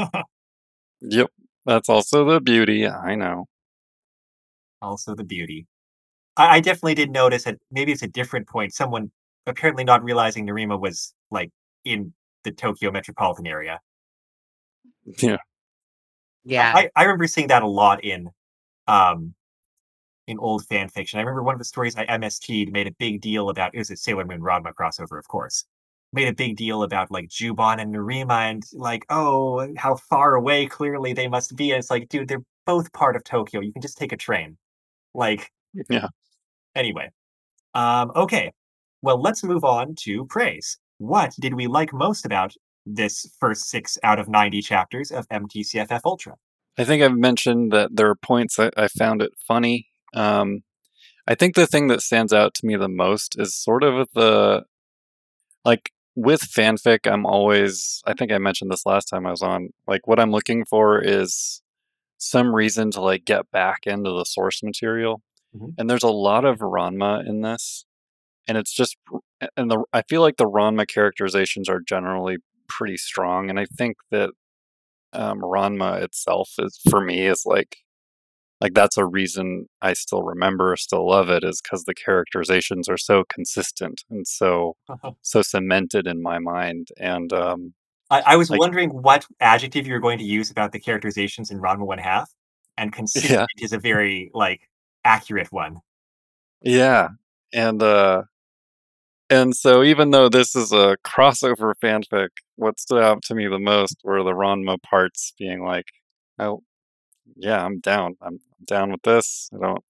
Yep, that's also the beauty. I know. also the beauty. I, I definitely did notice that maybe it's a different point. Someone apparently not realizing Nerima was like in the Tokyo metropolitan area. Yeah, Yeah. I, I remember seeing that a lot in um in old fan fiction. I remember one of the stories I MST'd made a big deal about it was a Sailor Moon Ranma crossover, of course. Made a big deal about like Juban and Nerima and like, oh, how far away clearly they must be. And it's like, dude, they're both part of Tokyo. You can just take a train. Like, yeah. Anyway, um, okay. Well, let's move on to praise. What did we like most about this first six out of 90 chapters of MTCFF Ultra? I think I've mentioned that there are points that I found it funny. Um, I think the thing that stands out to me the most is sort of the like with fanfic, I'm always I think I mentioned this last time I was on. Like what I'm looking for is some reason to like get back into the source material. Mhm. And there's a lot of Ranma in this. And it's just and the I feel like the Ranma characterizations are generally pretty strong and I think that um Ranma itself is for me is like like that's a reason I still remember, still love it is cuz the characterizations are so consistent and so so cemented in my mind and um I, I was like wondering what adjective you were going to use about the characterizations in Ranma One Half, and *laughs* yeah consistent is a very like accurate one. yeah and uh and so even though this is a crossover fanfic what stood out to me the most were the Ranma parts being like oh yeah I'm down. I'm down with this. I don't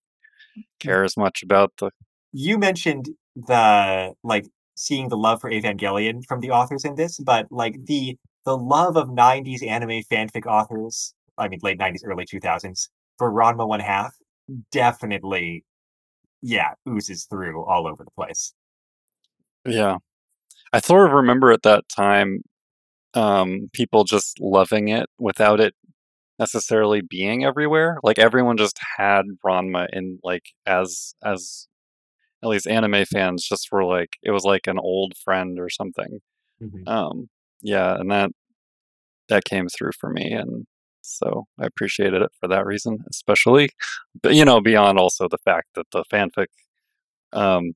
care as much about the You mentioned the like seeing the love for Evangelion from the authors in this, but like the the love of '90s anime fanfic authors, I mean late '90s, early 2000s for Ranma One Half, definitely, yeah, oozes through all over the place. yeah I sort of remember at that time um people just loving it without it necessarily being everywhere like everyone just had Ranma in like as as at least anime fans just were like it was like an old friend or something Mhm. um yeah and that that came through for me and so i appreciated it for that reason especially but you know beyond also the fact that the fanfic um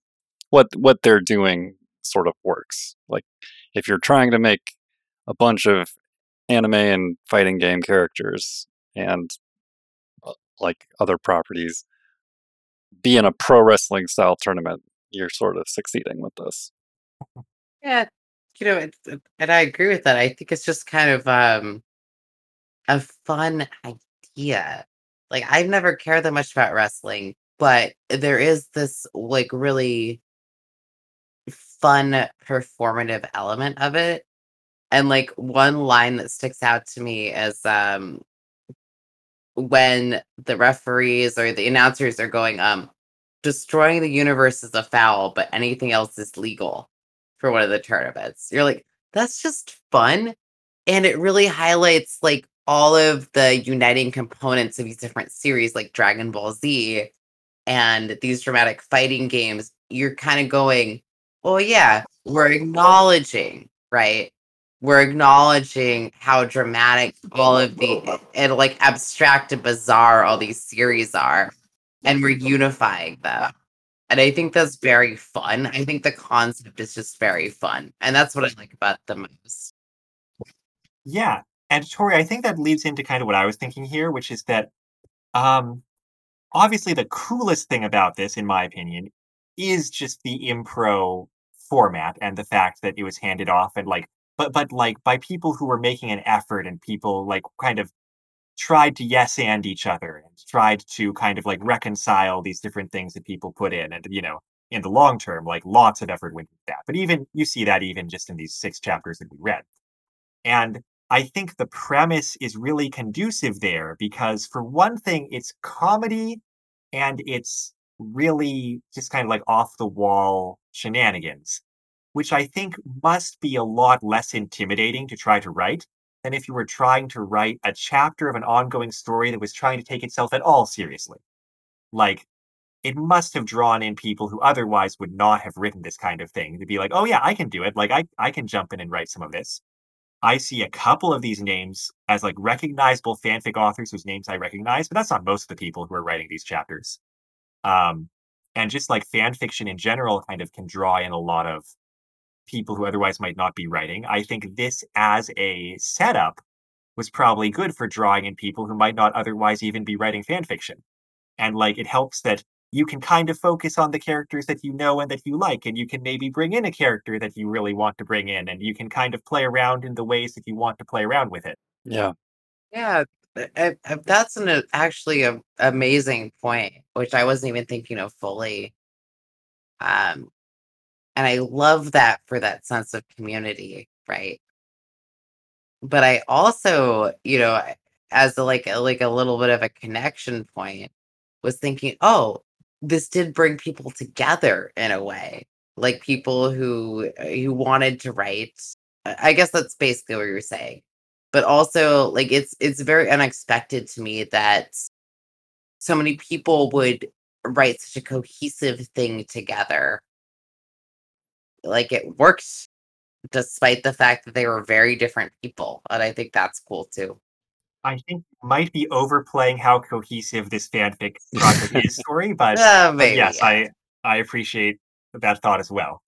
what what they're doing sort of works like if you're trying to make a bunch of anime and fighting game characters and uh, like other properties be in a pro wrestling style tournament you're sort of succeeding with this Yeah, you know, and I agree with that. I think it's just kind of um a fun idea. Like I've never cared that much about wrestling, but there is this like really fun performative element of it. And like one line that sticks out to me is um when the referees or the announcers are going, um, destroying the universe is a foul, but anything else is legal for one of the tournaments. You're like, that's just fun. And it really highlights like all of the uniting components of these different series, like Dragon Ball Z and these dramatic fighting games. You're kind of going, oh, yeah, we're acknowledging, right? We're acknowledging how dramatic all of the *laughs* and like abstract and bizarre all these series are, and we're unifying them. And I think that's very fun. I think the concept is just very fun. And that's what I like about the most. Yeah, and Tori, I think that leads into kind of what I was thinking here, which is that um obviously the coolest thing about this, in my opinion, is just the impro format and the fact that it was handed off and like but but like by people who were making an effort and people like kind of tried to yes and each other and tried to kind of like reconcile these different things that people put in and you know in the long term like lots of effort went into that. But even you see that even just in these six chapters that we read. And I think the premise is really conducive there because, for one thing, it's comedy and it's really just kind of like off the wall shenanigans, which I think must be a lot less intimidating to try to write than if you were trying to write a chapter of an ongoing story that was trying to take itself at all seriously. Like, it must have drawn in people who otherwise would not have written this kind of thing to be like, oh, yeah, I can do it. Like, I, I can jump in and write some of this I see a couple of these names as like recognizable fanfic authors whose names I recognize, but that's not most of the people who are writing these chapters. Um, and just like fan fiction in general kind of can draw in a lot of people who otherwise might not be writing. I think this as a setup was probably good for drawing in people who might not otherwise even be writing fan fiction. And like it helps that you can kind of focus on the characters that you know and that you like, and you can maybe bring in a character that you really want to bring in, and you can kind of play around in the ways that you want to play around with it. yeah Yeah, I- I- that's an actually a amazing point, which I wasn't even thinking of fully. Um, and I love that for that sense of community, right? But I also, you know, as a, like a, like a little bit of a connection point, was thinking, oh, this did bring people together in a way. like people who uh, who wanted to write. I guess that's basically what you're saying. But also like it's it's very unexpected to me that so many people would write such a cohesive thing together. Like it worked despite the fact that they were very different people. And I think that's cool too. I think might be overplaying how cohesive this fanfic project is *laughs* story, but, Uh, but yes. I I appreciate that thought as well.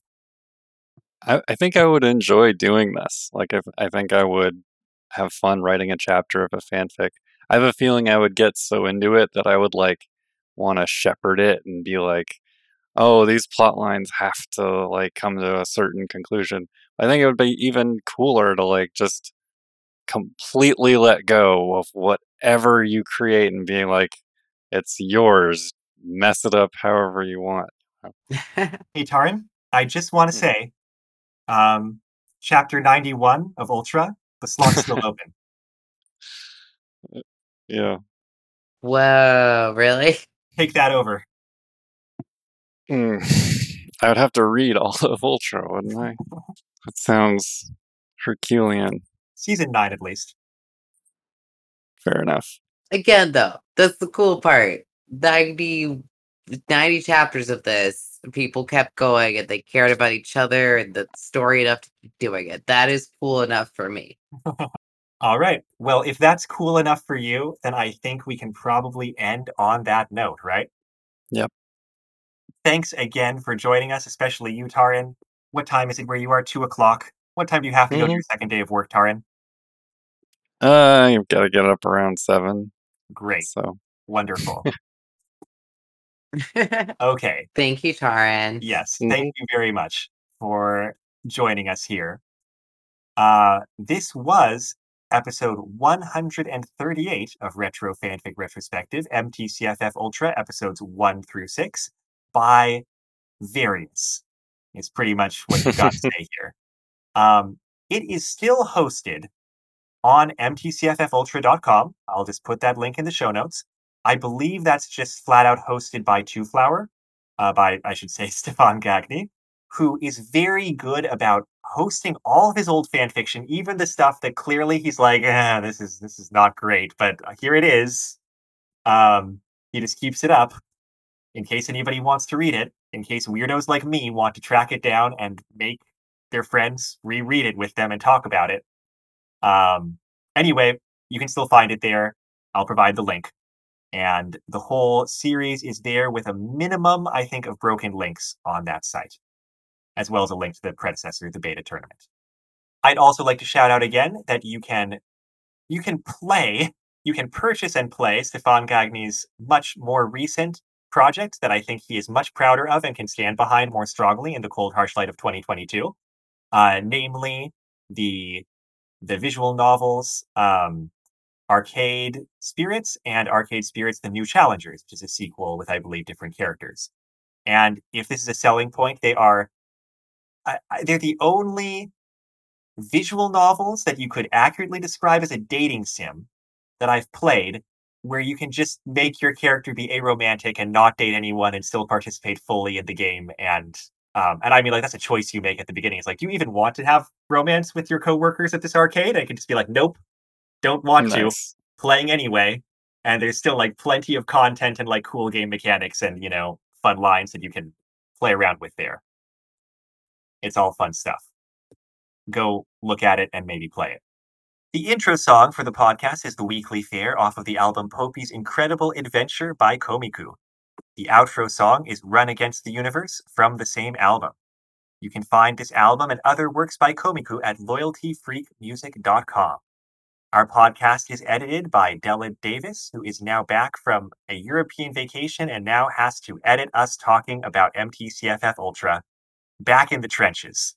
I, I think I would enjoy doing this. Like, if I think I would have fun writing a chapter of a fanfic. I have a feeling I would get so into it that I would like want to shepherd it and be like, oh, these plot lines have to like come to a certain conclusion. I think it would be even cooler to like just completely let go of whatever you create and being like, it's yours. Mess it up however you want. *laughs* Hey Taran, I just want to Hmm. say, um, chapter ninety one of Ultra, the slot's still *laughs* open. Yeah. Whoa, really? *laughs* Take that over. Mm. I would have to read all of Ultra, wouldn't I? That sounds Herculean. Season nine at least. Fair enough. Again, though, that's the cool part. 90, 90 chapters of this, people kept going and they cared about each other and the story enough to keep doing it. That is cool enough for me. *laughs* All right. Well, if that's cool enough for you, then I think we can probably end on that note, right? Yep. Thanks again for joining us, especially you, Taran. What time is it where you are? Two o'clock. What time do you have to go to Mhm. your second day of work, Taran? Uh, you've got to get up around seven. Great. So Wonderful. *laughs* *laughs* okay. Thank you, Taran. Yes. Thank you very much for joining us here. Uh, this was episode 138 of Retro Fanfic Retrospective, MTCFF Ultra, episodes 1 through 6, by Various. It's pretty much what you've got to *laughs* say here. Um, it is still hosted on mtcffultra.com. I'll just put that link in the show notes. I believe that's just flat out hosted by Two Flower, uh, by, I should say, *laughs* Stefan Gagne, who is very good about hosting all of his old fan fiction, even the stuff that clearly he's like, eh, this is this is not great, but here it is. Um, he just keeps it up in case anybody wants to read it, in case weirdos like me want to track it down and make their friends reread it with them and talk about it. Um, anyway, you can still find it there. I'll provide the link. And the whole series is there with a minimum, I think, of broken links on that site, as well as a link to the predecessor, the beta tournament. I'd also like to shout out again that you can you can play, you can purchase and play Stefan Gagne's much more recent project that I think he is much prouder of and can stand behind more strongly in the cold harsh light of 2022. Uh, namely the the visual novels um, Arcade Spirits and Arcade Spirits The New Challengers, which is a sequel with, I believe, different characters. And if this is a selling point, they are I, I, they're the only visual novels that you could accurately describe as a dating sim that I've played where you can just make your character be aromantic and not date anyone and still participate fully in the game and um, and I mean like that's a choice you make at the beginning. It's like, you even want to have romance with your coworkers at this arcade? I can just be like, nope, don't want to playing anyway. And there's still like plenty of content and like cool game mechanics and you know fun lines that you can play around with there. It's all fun stuff. Go look at it and maybe play it. The intro song for the podcast is The Weekly Fair off of the album Poupi's Incredible Adventure by Komiku. The outro song is Run Against the Universe from the same album. You can find this album and other works by Komiku at loyaltyfreakmusic.com. Our podcast is edited by Della Davis, who is now back from a European vacation and now has to edit us talking about MTCFF Ultra back in the trenches.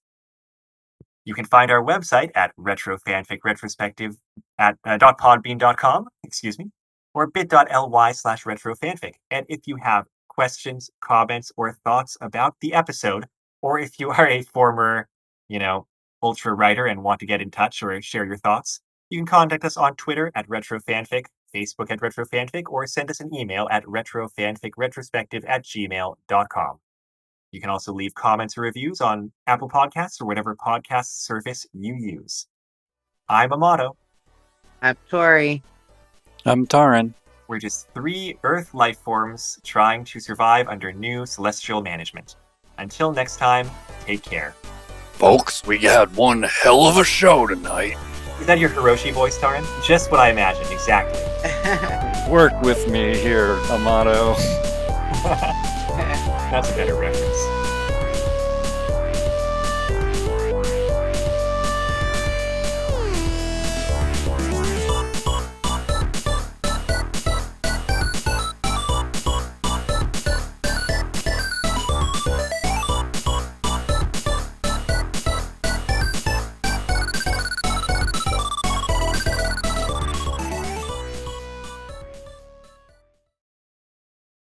You can find our website at retrofanficretrospective at uh, .podbean.com, excuse me, or bit.ly slash retrofanfic. And if you have questions, comments, or thoughts about the episode, or if you *laughs* are a former, you know, ultra writer and want to get in touch or share your thoughts, you can contact us on Twitter at retrofanfic, Facebook at retrofanfic, or send us an email at retrofanficretrospective at gmail.com. You can also leave comments or reviews on Apple Podcasts or whatever podcast service you use. I'm Amato. I'm Tori. I'm Taran. We're just three Earth life forms trying to survive under new celestial management. Until next time, take care. Folks, we had one hell of a show tonight. Is that your Hiroshi voice, Taran? Just what I imagined, exactly. *laughs* Work with me here, Amato. *laughs* That's a better reference.